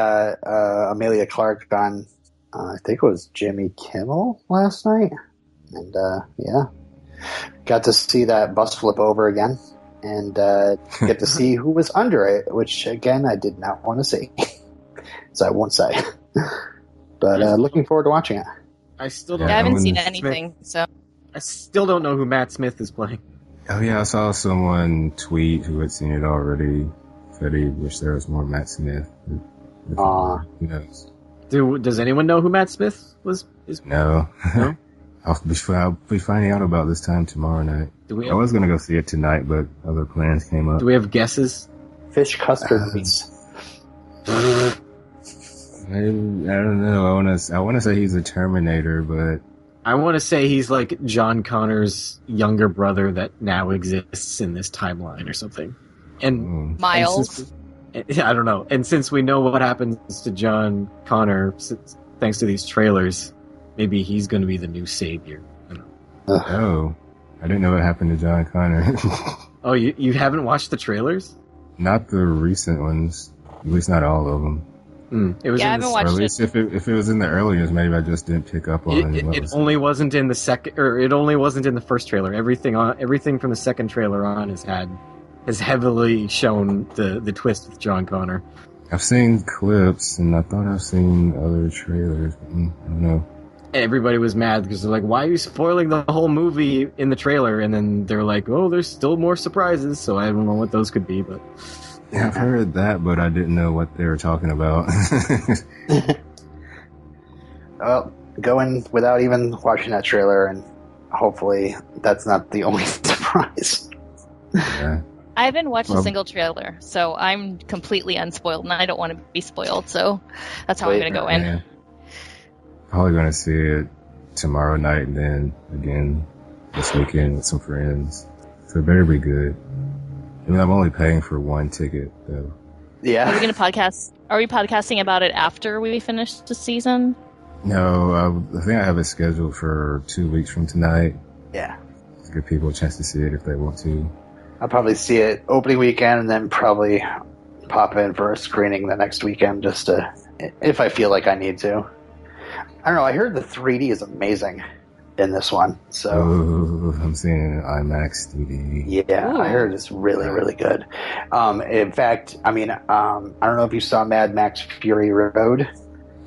uh, Emilia Clarke on, uh, I think it was Jimmy Kimmel last night, and uh, yeah, got to see that bus flip over again, and uh, get to see who was under it, which again I did not want to see, so I won't say. but uh, looking forward to watching it. I still don't. I haven't when seen Smith- anything, so I still don't know who Matt Smith is playing. oh yeah, I saw someone tweet who had seen it already. Said he wished there was more Matt Smith. Aw. Who knows? Do does anyone know who Matt Smith was? Is No. No? I'll, be, I'll be finding out about this time tomorrow night. do we I was gonna go see it tonight, but other plans came up. do we have guesses? Fish custard Uh, meats. I, I don't know. I want to. I want to say he's a Terminator, but I want to say he's like John Connor's younger brother that now exists in this timeline or something. And mm, Miles. I don't know. And since we know what happens to John Connor, since, thanks to these trailers, maybe he's going to be the new savior. I don't know. oh, I didn't know what happened to John Connor. Oh, you you haven't watched the trailers? not the recent ones. At least not all of them. Hmm. It was Yeah, I in haven't the, watched or at it. least if it if it was in the earlier, maybe I just didn't pick up on It, it, it was- only wasn't in the second, or it only wasn't in the first trailer. Everything on everything from the second trailer on has had has heavily shown the the twist with John Connor. I've seen clips, and I thought I've seen other trailers. Mm, I don't know. Everybody was mad because they're like, "Why are you spoiling the whole movie in the trailer?" And then they're like, "Oh, there's still more surprises." So I don't know what those could be, but Yeah, I've heard that, but I didn't know what they were talking about. Well, going without even watching that trailer, and hopefully that's not the only surprise. yeah. I haven't watched Well- a single trailer, so I'm completely unspoiled, and I don't want to be spoiled. So that's how Wait, I'm going to go in. Yeah. Probably gonna see it tomorrow night and then again this weekend with some friends. So it better be good. I mean, I'm only paying for one ticket though. Yeah. Are we going to podcast? Are we podcasting about it after we finish the season? No, I, I think I have it scheduled for two weeks from tonight. yeah. To give people a chance to see it if they want to. I'll probably see it opening weekend, and then probably pop in for a screening the next weekend, just to if I feel like I need to. I don't know. I heard the 3D is amazing in this one, so Oh, I'm seeing it IMAX 3D. yeah, Ooh. I heard it's really, really good. Um, in fact, I mean, um, I don't know if you saw Mad Max Fury Road.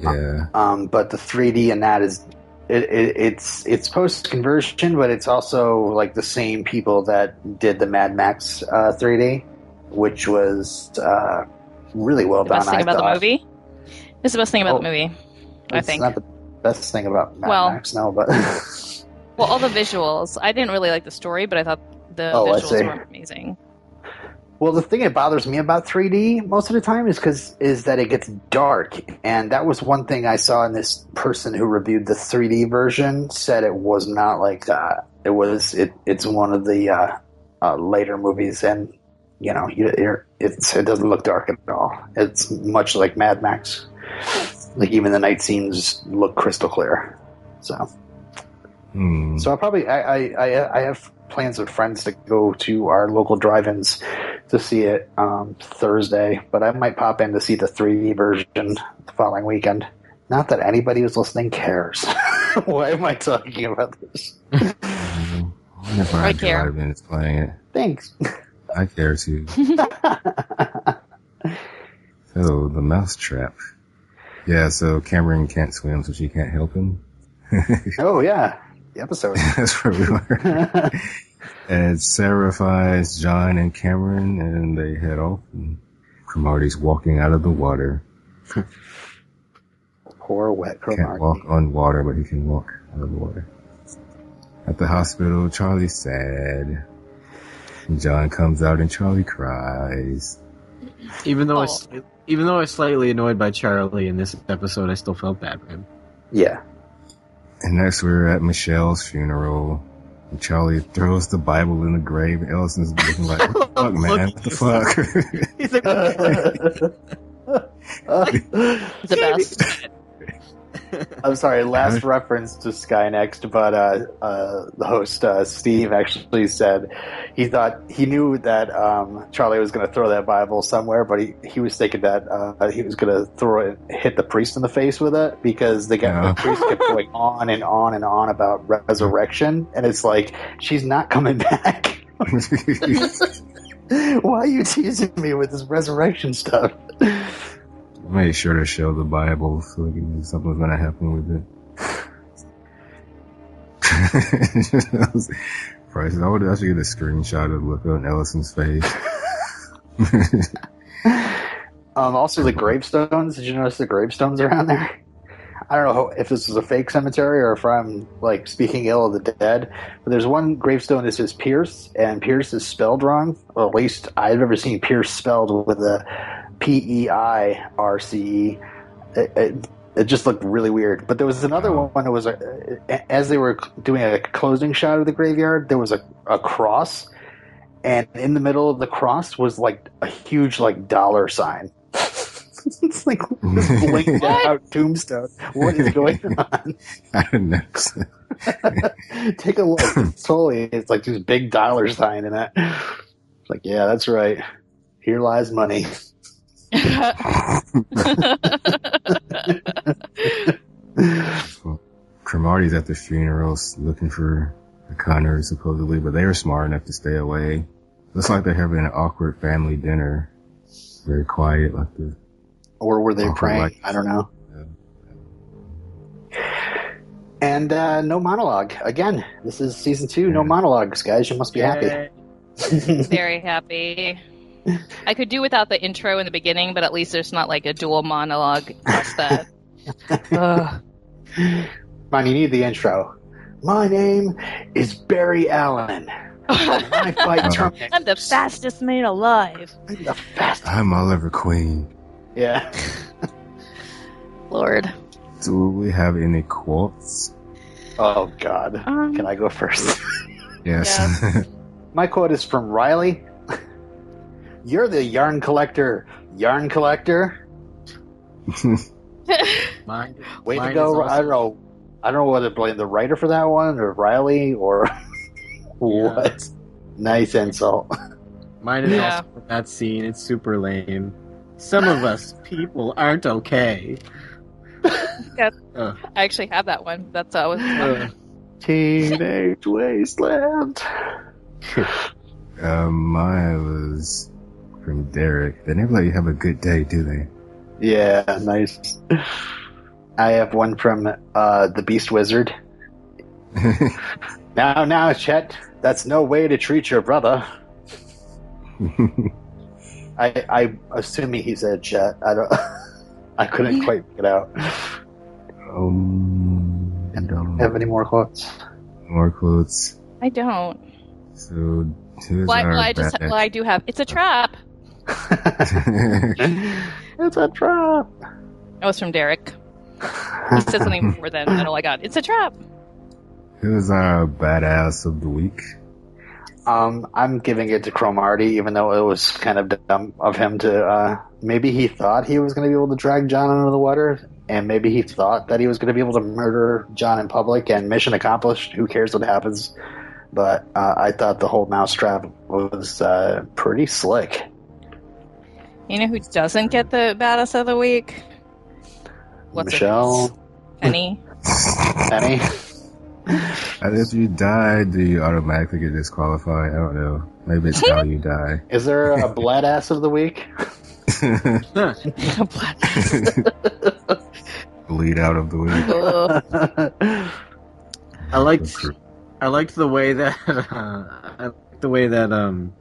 Yeah. Um, but the 3D in that is it, it, it's it's post conversion, but it's also like the same people that did the Mad Max uh, 3D, which was uh, really well The done. best thing I about thought. the movie. It's the best thing about Oh, the movie. I It's think. not the best thing about Mad Well- Max, no, but Well, all the visuals. I didn't really like the story, but I thought the Oh, visuals were amazing. Well, the thing that bothers me about 3D most of the time is because is that it gets dark, and that was one thing I saw in this person who reviewed the 3D version said it was not like that. It was it. It's one of the uh, uh, later movies, and you know, you, you're, it's it doesn't look dark at all. It's much like Mad Max. Like even the night scenes look crystal clear. So. Hmm. So I probably I, I I I have plans with friends to go to our local drive-ins to see it um, Thursday, but I might pop in to see the 3D version the following weekend. Not that anybody who's listening cares. Why am I talking about this? Whenever I, I care. drive in, it's playing it. Thanks. I care too. So the mousetrap. Yeah, so Cameron can't swim, so she can't help him. oh yeah, the episode. That's where we were. and Sarah finds John and Cameron, and they head off. And Cromartie's walking out of the water. Poor wet Can't walk on water, but he can walk out of the water. At the hospital, Charlie's sad. And John comes out and Charlie cries. even though I Oh. was, even though I was slightly annoyed by Charlie in this episode, I still felt bad for him. Yeah, And next we're at Michelle's funeral. And Charlie throws the Bible in the grave. Ellison's looking like, what the fuck, man? What the fuck? He's like, The best. I'm sorry, last reference to Sky Next, but uh, uh, the host uh, Steve actually said he thought he knew that um, Charlie was going to throw that Bible somewhere, but he, he was thinking that uh, he was going to throw it, hit the priest in the face with it because the, guy, Yeah. the priest kept going on and on and on about resurrection, and it's like she's not coming back. Why are you teasing me with this resurrection stuff? Made sure to show the Bible so we knew something was going to happen with it. Price, I would actually get a screenshot of look on Ellison's face. Um, also, the gravestones. Did you notice the gravestones around there? I don't know if this is a fake cemetery or if I'm like speaking ill of the dead. But there's one gravestone that says Pierce, and Pierce is spelled wrong. At least I've ever seen Pierce spelled with a P E I R C E. It, it, it just looked really weird. But there was another Oh. one that was a, as they were doing a closing shot of the graveyard, there was a, a cross, and in the middle of the cross was like a huge like dollar sign. it's like this blinked out tombstone. What is going on? I don't know. Take a look. It's totally it's like this big dollar sign in it. It's like, yeah, that's right. Here lies money. Cromartie's at the funerals looking for the Connors supposedly, but they were smart enough to stay away. Looks like they're having an awkward family dinner. Very quiet, like the Or were they praying? like- I don't know. And uh, no monologue. Again, this is season two. No monologues, guys. You must be happy. Very happy. I could do without the intro in the beginning, but at least there's not like a dual monologue plus that. Ugh. Man, you need the intro. My name is Barry Allen. I fight Uh, Terminators. I'm the fastest man alive. I'm the fastest. I'm Oliver Queen. Yeah. Lord. Do we have any quotes? Oh God. Um, Can I go first? Yes. My quote is from Riley. You're the yarn collector. Yarn collector. mine, Way Mine to go. is I don't know. I don't know whether to blame the writer for that one or Riley or what. Nice insult. mine is Yeah. also from that scene. It's super lame. Some of us people aren't okay. I actually have that one. That's always Uh, Teenage Wasteland. um, mine was from Derek. They never let you have a good day, do they? Yeah, nice. I have one from uh, the Beast Wizard. Now, now, Chet, that's no way to treat your brother. I, I assuming he said Chet. I don't. I couldn't quite make it out. um, I don't Have any more quotes? more quotes. I don't. So, who is Well, I, our well, I just well, I do have. It's a trap. it's a trap. That was from Derek. He said something more than oh my god, it's a trap. who is our badass of the week? Um, I'm giving it to Cromartie, even though it was kind of dumb of him to. Uh, maybe he thought he was going to be able to drag John under the water, and maybe he thought that he was going to be able to murder John in public. And mission accomplished. Who cares what happens? But uh, I thought the whole mousetrap was uh, pretty slick. You know who doesn't get the badass of the week? What's her Michelle. Penny. Penny. And if you die, do you automatically get disqualified? I don't know. Maybe it's how you die. Is there a blood ass of the week? Bleed out of the week. I liked I liked the way that uh, I liked the way that um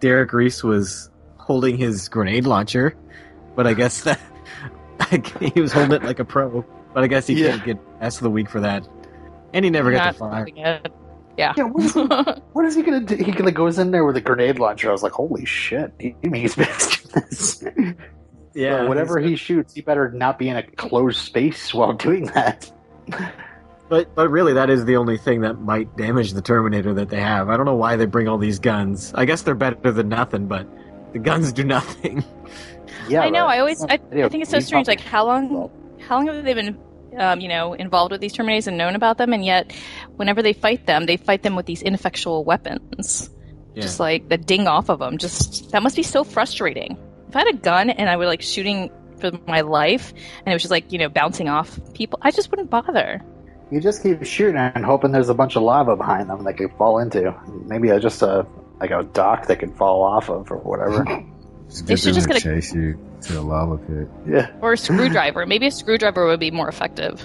Derek Reese was holding his grenade launcher, but I guess that he was holding it like a pro. But I guess he Yeah. can't get ass of the week for that, and he never got Not to fire. it. Yeah. Yeah, what is, what is he gonna do? He gonna goes in there with a grenade launcher. I was like, holy shit! He means business. Yeah, Or whatever he shoots, he better not be in a closed space while doing that. But but really, that is the only thing that might damage the Terminator that they have. I don't know why they bring all these guns. I guess they're better than nothing, but the guns do nothing. Yeah, I know. right. I always, I, I think it's so we strange. Like, how long, how long have they been, um, you know, involved with these Terminators and known about them? And yet, whenever they fight them, they fight them with these ineffectual weapons, Yeah. just like the ding off of them. Just that must be so frustrating. If I had a gun and I were like shooting for my life, and it was just like you know bouncing off people, I just wouldn't bother. You just keep shooting and hoping there's a bunch of lava behind them they could fall into. Maybe a, just a like a dock they can fall off of or whatever. Just They should them just to chase you to the lava pit. yeah, Or a screwdriver. Maybe a screwdriver would be more effective.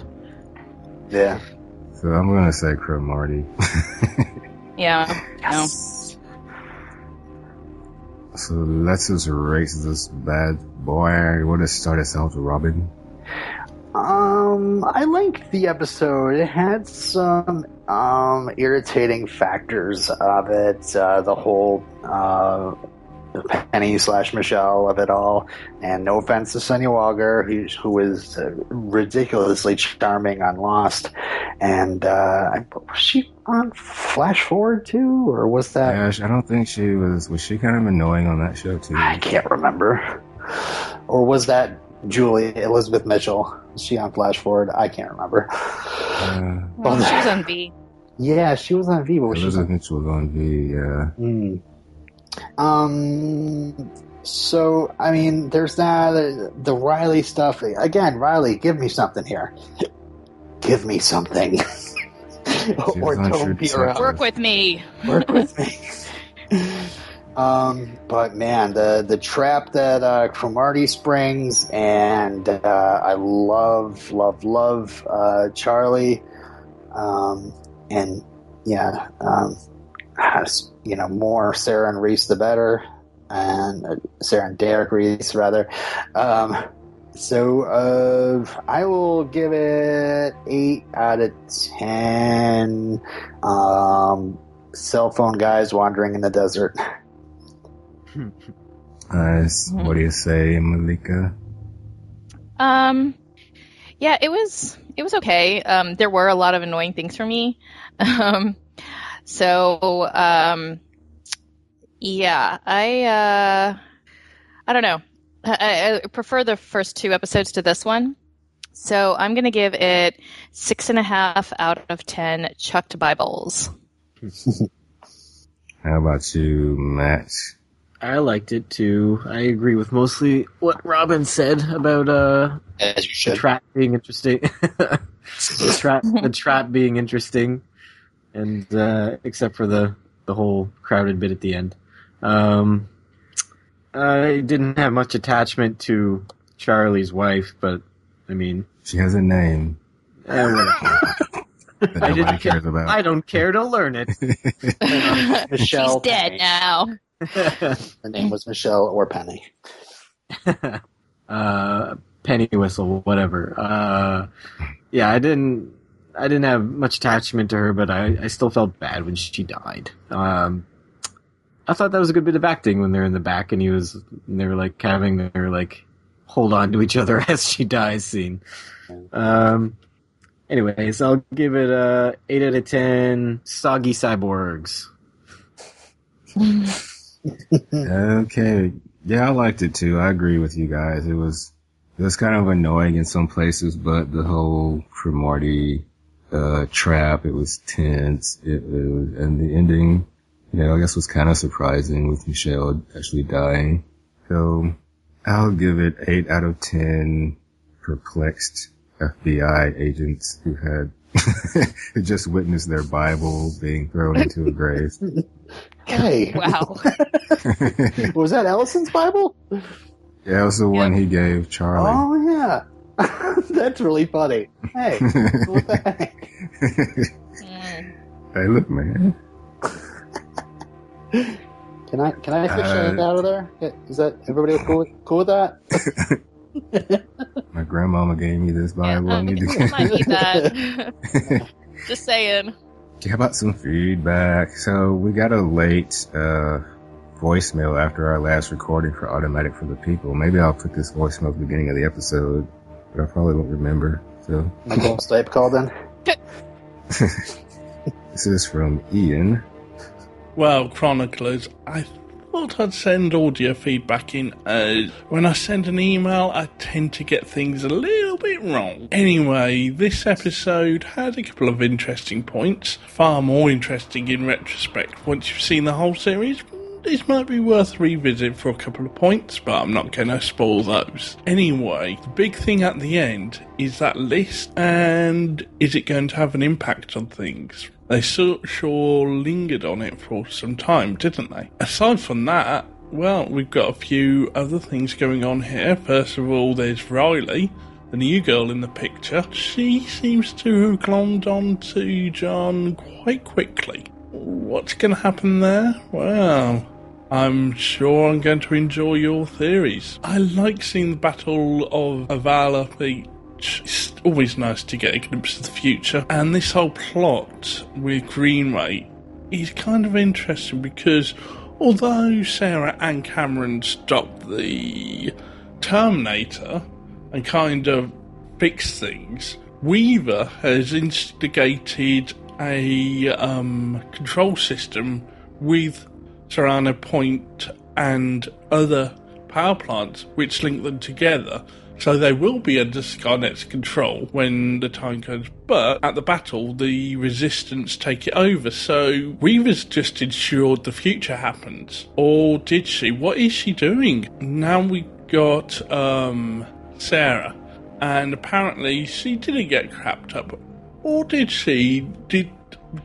yeah. So I'm gonna say Cromartie. Yeah. No. so let's just race this bad boy. You want to start us out, Robin? Um, I liked the episode. It had some um irritating factors of it. Uh, the whole uh, Penny slash Michelle of it all. And no offense to Sonya Walger, who, who was uh, ridiculously charming on Lost. And uh, was she on Flash Forward too, or was that? Ash, I don't think she was. Was she kind of annoying on that show too? I can't remember. Or was that Julie Elizabeth Mitchell? Was she on Flash Forward? I can't remember. Uh, Well, she was on V. Yeah, she was on Viva. Was she Elizabeth Mitchell was on V. Yeah. Hmm. Um. So I mean, there's that. uh, The Riley stuff again. Riley, give me something here. Give me something. or don't be around. Work with me. Work with me. Um, but man, the the trap that uh, Cromartie springs, and uh, I love, love, love uh, Charlie, um, and yeah, um, you know, more Sarah and Reese the better, and uh, Sarah and Derek Reese rather. Um, so uh, I will give it eight out of ten. Um, cell phone guys wandering in the desert. Nice. Mhm. What do you say, Malika? Um, yeah, it was it was okay. Um, there were a lot of annoying things for me. Um, so um, yeah, I uh, I don't know. I, I prefer the first two episodes to this one. So I'm gonna give it six and a half out of ten chucked Bibles. How about you, Matt? I liked it too. I agree with mostly what Robin said about uh As you the trap being interesting. the trap, the trap being interesting, and uh, except for the the whole crowded bit at the end, um, I didn't have much attachment to Charlie's wife, but I mean, She has a name that I didn't care. cares about. I don't care to learn it. Michelle She's dead Penny. now. Her name was Michelle or Penny. uh, penny whistle, whatever. Uh, yeah, I didn't, I didn't have much attachment to her, but I, I still felt bad when she died. Um, I thought that was a good bit of acting when they're in the back and he was, and they were like having their like hold on to each other as she dies scene. Um, anyways, I'll give it a eight out of ten. Soggy cyborgs. Okay. Yeah, I liked it too. I agree with you guys. It was it was kind of annoying in some places, but the whole Cromartie uh trap, it was tense. It, it was, and the ending, you know, I guess was kind of surprising with Michelle actually dying. So I'll give it eight out of ten perplexed FBI agents who had just witnessed their Bible being thrown into a grave. Hey, Wow. was that Ellison's Bible? Yeah, it was the one he gave Charlie. Oh yeah, that's really funny. Hey, what the heck? Hey, look, man. Can I can I fish Uh, it out of there? Is that everybody cool cool with that? My grandmama gave me this Bible. I I need to think I might need that. Just saying. How about some feedback? So we got a late uh, voicemail after our last recording for Automatic for the People. Maybe I'll put this voicemail at the beginning of the episode, but I probably won't remember. So Michael Stipe called in. this is from Ian. Well, chroniclers, I thought I'd send audio feedback in. Uh, when I send an email, I tend to get things a little bit wrong. Anyway, this episode had a couple of interesting points. Far more interesting in retrospect. Once you've seen the whole series, this might be worth revisit for a couple of points, but I'm not going to spoil those. Anyway, the big thing at the end is that list, and is it going to have an impact on things? They sure, lingered on it for some time, didn't they? Aside from that, well, we've got a few other things going on here. First of all, there's Riley, the new girl in the picture. She seems to have glommed on to John quite quickly. What's going to happen there? Well, I'm sure I'm going to enjoy your theories. I like seeing the Battle of Avala Beach. It's always nice to get a glimpse of the future. And this whole plot with Greenway is kind of interesting because although Sarah and Cameron stopped the Terminator and kind of fixed things, Weaver has instigated a um, control system with Serrano Point and other power plants which link them together. So they will be under Skynet's control when the time comes. But at the battle, the resistance take it over. So Weaver's just ensured the future happens. Or did she? What is she doing? Now we got um, Sarah. And apparently she didn't get crapped up. Or did she? Did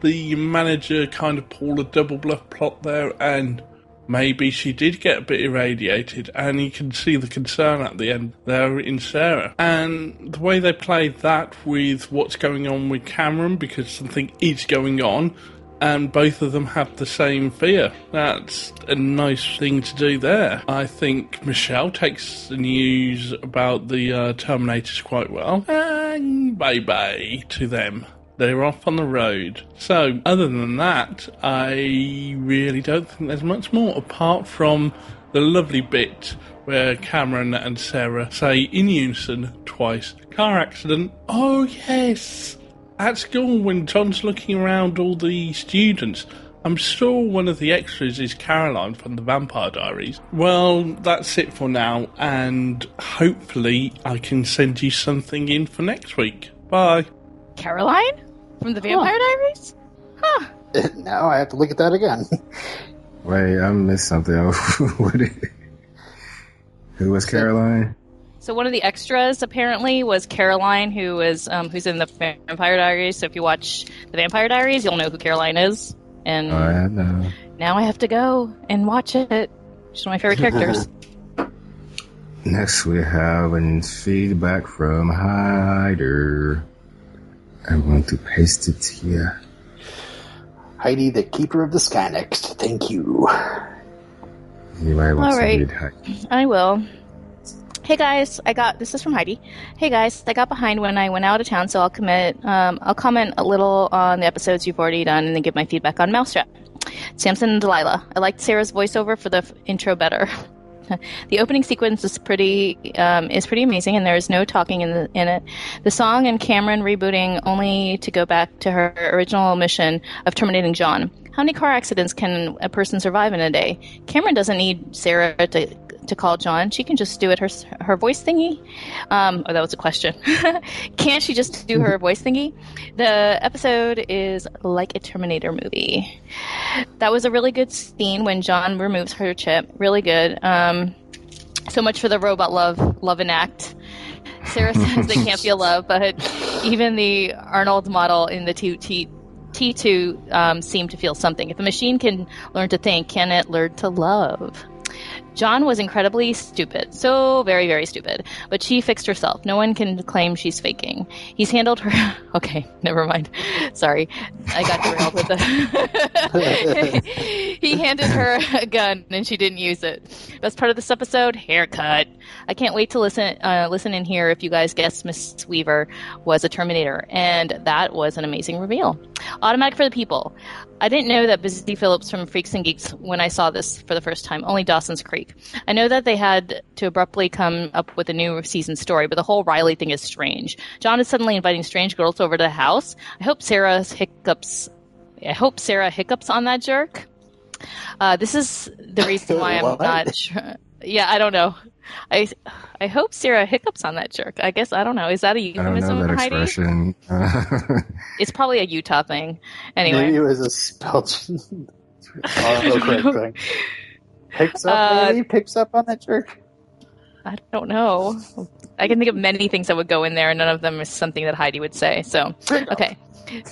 the manager kind of pull a double bluff plot there and maybe she did get a bit irradiated and you can see the concern at the end there in Sarah. And the way they played that with what's going on with Cameron because something is going on and both of them have the same fear. That's a nice thing to do there. I think Michelle takes the news about the uh, Terminators quite well. And bye bye to them. They're off on the road. So, other than that, I really don't think there's much more apart from the lovely bit where Cameron and Sarah say in unison twice car accident. Oh, yes. At school, when John's looking around all the students, I'm sure one of the extras is Caroline from the Vampire Diaries. Well, that's it for now, and hopefully I can send you something in for next week. Bye. Caroline from the Vampire Diaries. Huh. now I have to look at that again. Wait, I missed something. Who was Caroline? So one of the extras apparently was Caroline, who was um, who's in the Vampire Diaries. So if you watch the Vampire Diaries, you'll know who Caroline is. And Oh, I know. now I have to go and watch it. She's one of my favorite characters. Next, we have an feedback from Heidi. I'm going to paste it here. Heidi, the keeper of the sky next. Thank you. Anybody wants All right. to read Heidi? I will. Hey guys, I got this is from Heidi. Hey guys, I got behind when I went out of town, so I'll commit. Um, I'll comment a little on the episodes you've already done, and then give my feedback on Mousetrap. Samson and Delilah. I liked Sarah's voiceover for the f- intro better. the opening sequence is pretty um, is pretty amazing, and there is no talking in the, in it. The song and Cameron rebooting only to go back to her original mission of terminating John. How many car accidents can a person survive in a day? Cameron doesn't need Sarah to to call John. She can just do it her her voice thingy. Um, oh, that was a question. Can't she just do her voice thingy? The episode is like a Terminator movie. That was a really good scene when John removes her chip. Really good. Um, so much for the robot love, love and act. Sarah says they can't feel love, but even the Arnold model in the T T T2 um, seemed to feel something. If a machine can learn to think, can it learn to love? John was incredibly stupid. So very, very stupid. But she fixed herself. No one can claim she's faking. He's handled her. Okay, never mind. Sorry. I got derailed with the. he handed her a gun and she didn't use it. Best part of this episode haircut. I can't wait to listen, uh, listen in here if you guys guessed Miss Weaver was a Terminator. And that was an amazing reveal. Automatic for the people. I didn't know that Busy Philipps from Freaks and Geeks when I saw this for the first time. Only Dawson's Creek. I know that they had to abruptly come up with a new season story, but the whole Riley thing is strange. John is suddenly inviting strange girls over to the house. I hope Sarah hiccups. I hope Sarah hiccups on that jerk. Uh, this is the reason why I'm not sure. Yeah, I don't know. I I hope Sarah hiccups on that jerk. I guess I don't know. Is that a I don't know euphemism, that Heidi? expression. It's probably a Utah thing. Anyway, Maybe it was a spell autocorrect thing. Picks up, Uh, maybe picks up on that jerk. I don't know. I can think of many things that would go in there, and none of them is something that Heidi would say. So, okay.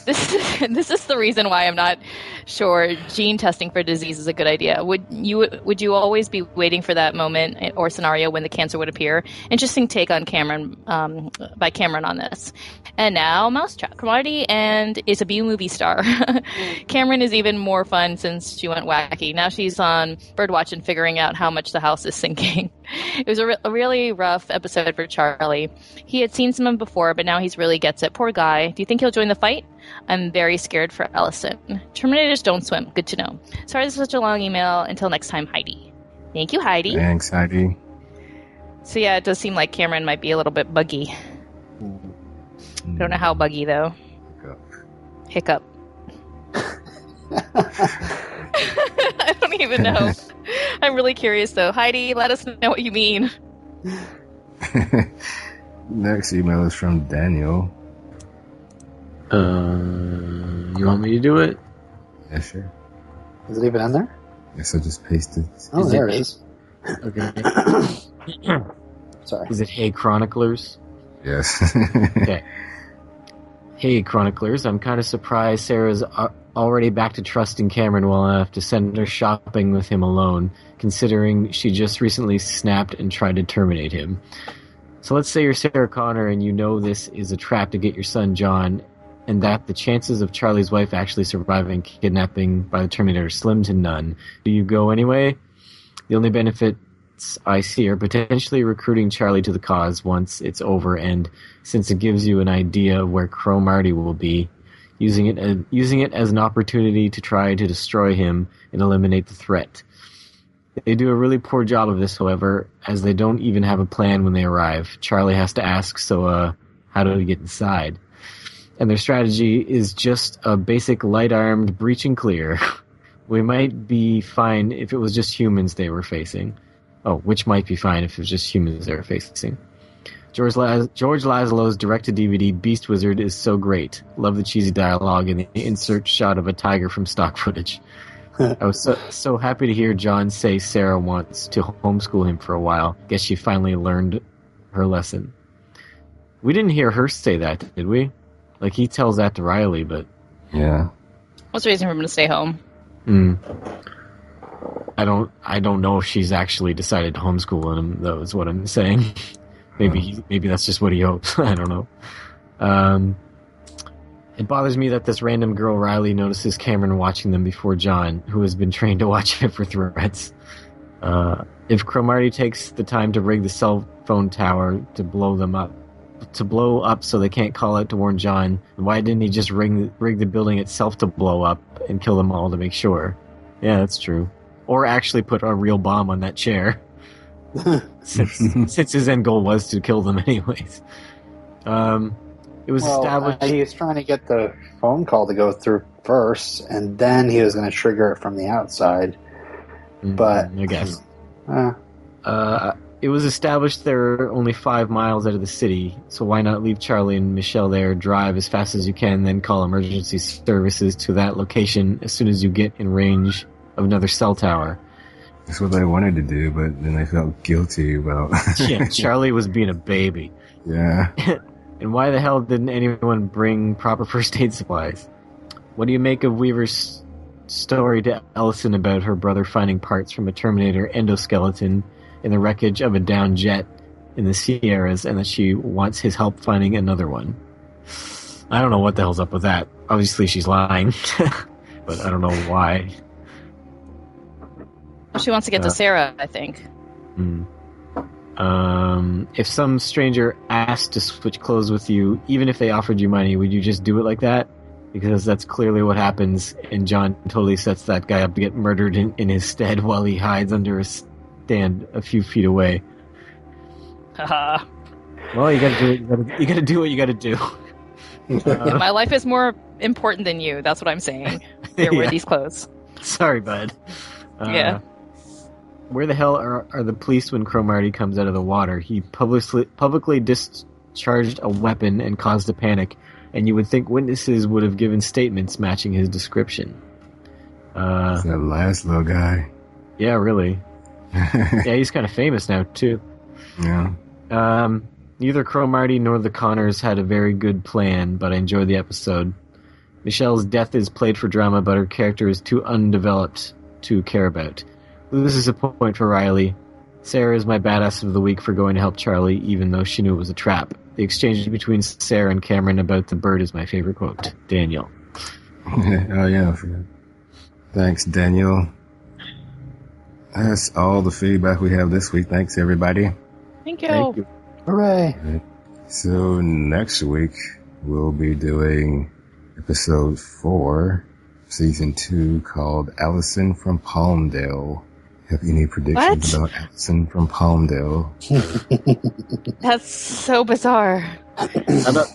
This is, this is the reason why I'm not sure gene testing for disease is a good idea. Would you would you always be waiting for that moment or scenario when the cancer would appear? Interesting take on Cameron um, by Cameron on this. And now Mousetrap commodity and is a B movie star. Cameron is even more fun since she went wacky. Now she's on Birdwatch and figuring out how much the house is sinking. It was a, re- a really rough episode for Charlie. He had seen some of before, but now he's really gets it. Poor guy. Do you think he'll join the fight? I'm very scared for Ellison. Terminators don't swim. Good to know. Sorry this is such a long email. Until next time, Heidi. Thank you, Heidi. Thanks, Heidi. So yeah, it does seem like Cameron might be a little bit buggy. I don't know how buggy though. Hiccup. I don't even know. I'm really curious though. Heidi, let us know what you mean. Next email is from Daniel. Uh, you want me to do it? Yeah, sure. Is it even in there? Guess I just pasted. Oh, Is there it- it is. Okay. Sorry. Is it Hey Chroniclers? Yes. Okay. Hey Chroniclers, I'm kind of surprised Sarah's a- already back to trusting Cameron well enough to send her shopping with him alone, considering she just recently snapped and tried to terminate him. So let's say you're Sarah Connor and you know this is a trap to get your son John, and that the chances of Charlie's wife actually surviving kidnapping by the Terminator slim to none. Do you go anyway? The only benefits I see are potentially recruiting Charlie to the cause once it's over, and since it gives you an idea of where Cromartie will be, using it as, using it as an opportunity to try to destroy him and eliminate the threat. They do a really poor job of this, however, as they don't even have a plan when they arrive. Charlie has to ask, so uh, how do we get inside? And their strategy is just a basic light-armed breach and clear. we might be fine if it was just humans they were facing. Oh, which might be fine if it was just humans they were facing. George, Laz- George Laszlo's direct-to-DVD Beast Wizard is so great. Love the cheesy dialogue and the insert shot of a tiger from stock footage. I was so, so happy to hear John say Sarah wants to homeschool him for a while. Guess she finally learned her lesson. We didn't hear her say that, did we? Like he tells that to Riley, but yeah. What's the reason for him to stay home? mm, I don't. I don't know if she's actually decided to homeschool him. Though is what I'm saying. maybe he, maybe that's just what he hopes. I don't know. Um, it bothers me that this random girl Riley notices Cameron watching them before John, who has been trained to watch it for threats. Uh, if Cromartie takes the time to rig the cell phone tower to blow them up, to blow up so they can't call out to warn John, why didn't he just rig, rig the building itself to blow up and kill them all to make sure? Yeah, that's true. Or actually put a real bomb on that chair, since since his end goal was to kill them anyways. Um, it was well, established. uh, he was trying to get the phone call to go through first, and then he was going to trigger it from the outside. but- Mm, I guess. Uh, Uh, it was established they're only five miles out of the city, so why not leave Charlie and Michelle there, drive as fast as you can, then call emergency services to that location as soon as you get in range of another cell tower. That's what I wanted to do, but then I felt guilty about. Yeah, Charlie was being a baby. yeah. And why the hell didn't anyone bring proper first aid supplies? What do you make of Weaver's story to Ellison about her brother finding parts from a Terminator endoskeleton in the wreckage of a downed jet in the Sierras and that she wants his help finding another one? I don't know what the hell's up with that. Obviously she's lying, but I don't know why. She wants to get Uh, to Sarah, I think. Hmm. Um, if some stranger asked to switch clothes with you, even if they offered you money, would you just do it like that? Because that's clearly what happens, and John totally sets that guy up to get murdered in, in his stead while he hides under a stand a few feet away. Well, you gotta do it. You gotta, you gotta do what you gotta do. Uh, My life is more important than you. That's what I'm saying. Here, wear these clothes. Sorry, bud. Uh, Yeah. Where the hell are, are the police when Cromartie comes out of the water? He publicly publicly discharged a weapon and caused a panic, and you would think witnesses would have given statements matching his description. Uh, that last little guy. yeah, really. Yeah, he's kind of famous now too. yeah. Um, neither Cromartie nor the Connors had a very good plan, but I enjoyed the episode. Michelle's death is played for drama, but her character is too undeveloped to care about. Loses a point for Riley. Sarah is my badass of the week for going to help Charlie, even though she knew it was a trap. The exchange between Sarah and Cameron about the bird is my favorite quote. Daniel. oh yeah. Thanks, Daniel. That's all the feedback we have this week. Thanks, everybody. Thank you. Thank you. Hooray! So next week we'll be doing episode four, season two, called Allison from Palmdale. Have any predictions What? about Allison from Palmdale? That's so bizarre. How about,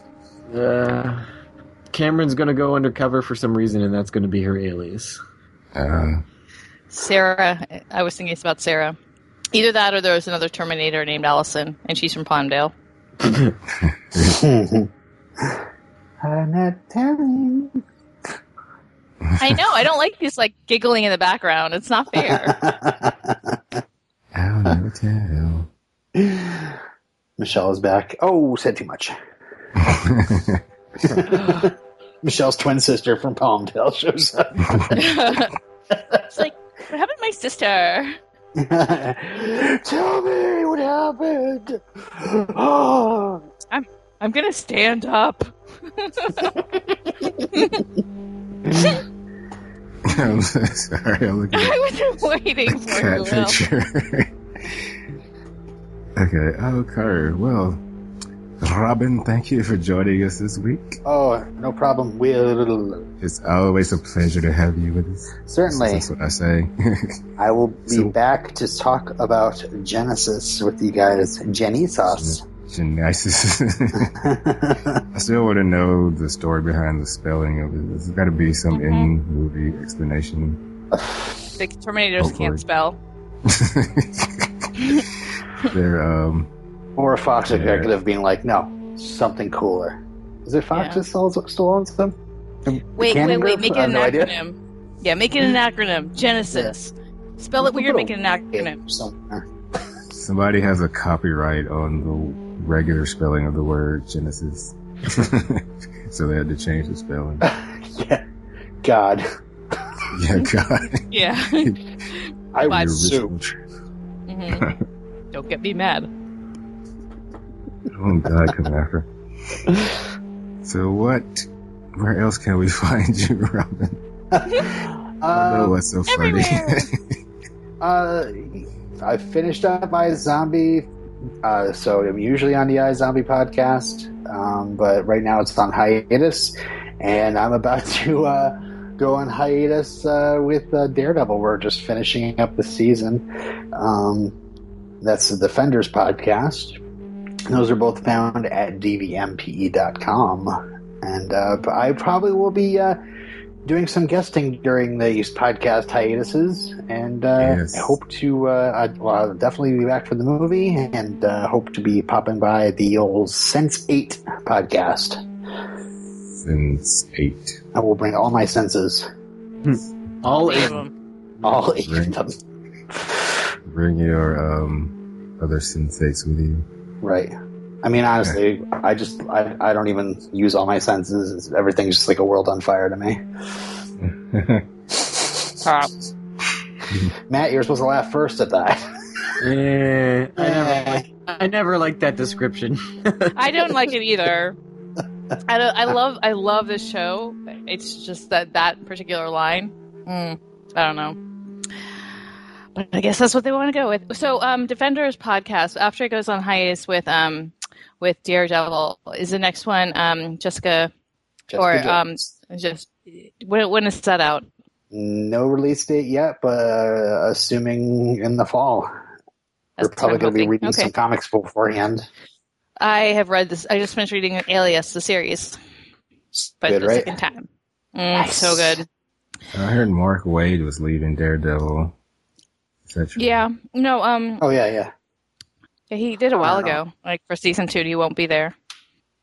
uh, Cameron's gonna go undercover for some reason, and that's gonna be her alias. Uh, Sarah. I was thinking it's about Sarah. Either that or there was another Terminator named Allison, and she's from Palmdale. I'm not telling. I know. I don't like this like giggling in the background. It's not fair. I'll never tell. Michelle is back. Oh, said too much. Michelle's twin sister from Palmdale shows up. it's like, what happened to my sister? Tell me what happened. Oh, I'm gonna stand up. I'm sorry. I'm looking at I was waiting for cat you. Picture. okay. Oh, Carter. Well, Robin, thank you for joining us this week. oh, no problem. Will It's always a pleasure to have you with us. certainly. That's what I say. I will be So- back to talk about Genisys with you guys. Jenny sauce. Genisys. I still want to know the story behind the spelling of it. There's got to be some Mhm. in-movie explanation. The Terminators Hopefully. can't spell. They're um. Or a Fox Yeah. executive being like, no, something cooler. Is it Fox Yeah. that still, still owns them? The Wait, wait, wait. Make it an no idea. acronym. Yeah, make it an acronym. Genesis. Spell it weird. Make it an acronym. Somewhere. Somebody has a copyright on the regular spelling of the word Genesis. so they had to change the spelling. yeah. God. Yeah, God. Yeah. I Five would sue. Original tr- hmm Don't get me mad. Oh God, come after. So what? Where else can we find you, Robin? I know Uh, what's so funny. uh, I finished up my zombie. Uh, so I'm usually on the iZombie podcast, um, but right now it's on hiatus, and I'm about to uh, go on hiatus uh, with uh, Daredevil. We're just finishing up the season. Um, that's the Defenders podcast. Those are both found at dvmpe.com. And uh, I probably will be uh, doing some guesting during these podcast hiatuses, and uh, Yes. I hope to. Uh, I, well, I'll definitely be back for the movie, and uh, hope to be popping by the old Sense8 podcast. Sense eight. I will bring all my senses, All Eight of them. all eight Right. of them. Bring your um other sensates with you. Right. I mean, honestly, I just I, I don't even use all my senses. It's- Everything's just like a world on fire to me. Ah, Matt, you're supposed to laugh first at that. Yeah, I never, liked, I never liked that description. I don't like it either. I, don't, I love I love this show. It's just that that particular line. Mm, I don't know. But I guess that's what they want to go with. So, um, Defenders podcast after it goes on hiatus with um with Daredevil is the next one um Jessica, Jessica or um just when when is that out? no release date yet, but uh, assuming in the fall. That's We're probably going to be reading Okay. some comics beforehand. I have read this. I just finished reading Alias, the series, but Good, the right? second time. Mm, So good. I heard Mark Waid was leaving Daredevil. Is that true? Yeah. No. Um. Oh yeah, yeah. Yeah, He did a while ago. Like for season two, he won't be there.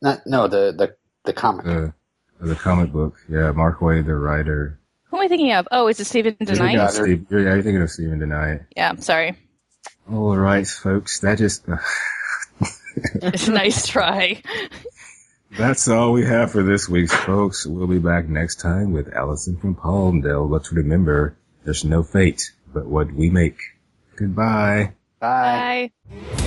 Not, no, the the the comic. The, the comic book. Yeah, Mark Waid, the writer. Who am I thinking of? Oh, is it Stephen You're thinking, Tonight? Steve, you're, yeah, you're thinking of Steven DeKnight. Yeah. Sorry. All right, folks. That just. nice try. That's all we have for this week's folks. We'll be back next time with Allison from Palmdale. Let's remember, there's no fate but what we make. Goodbye. Bye. Bye.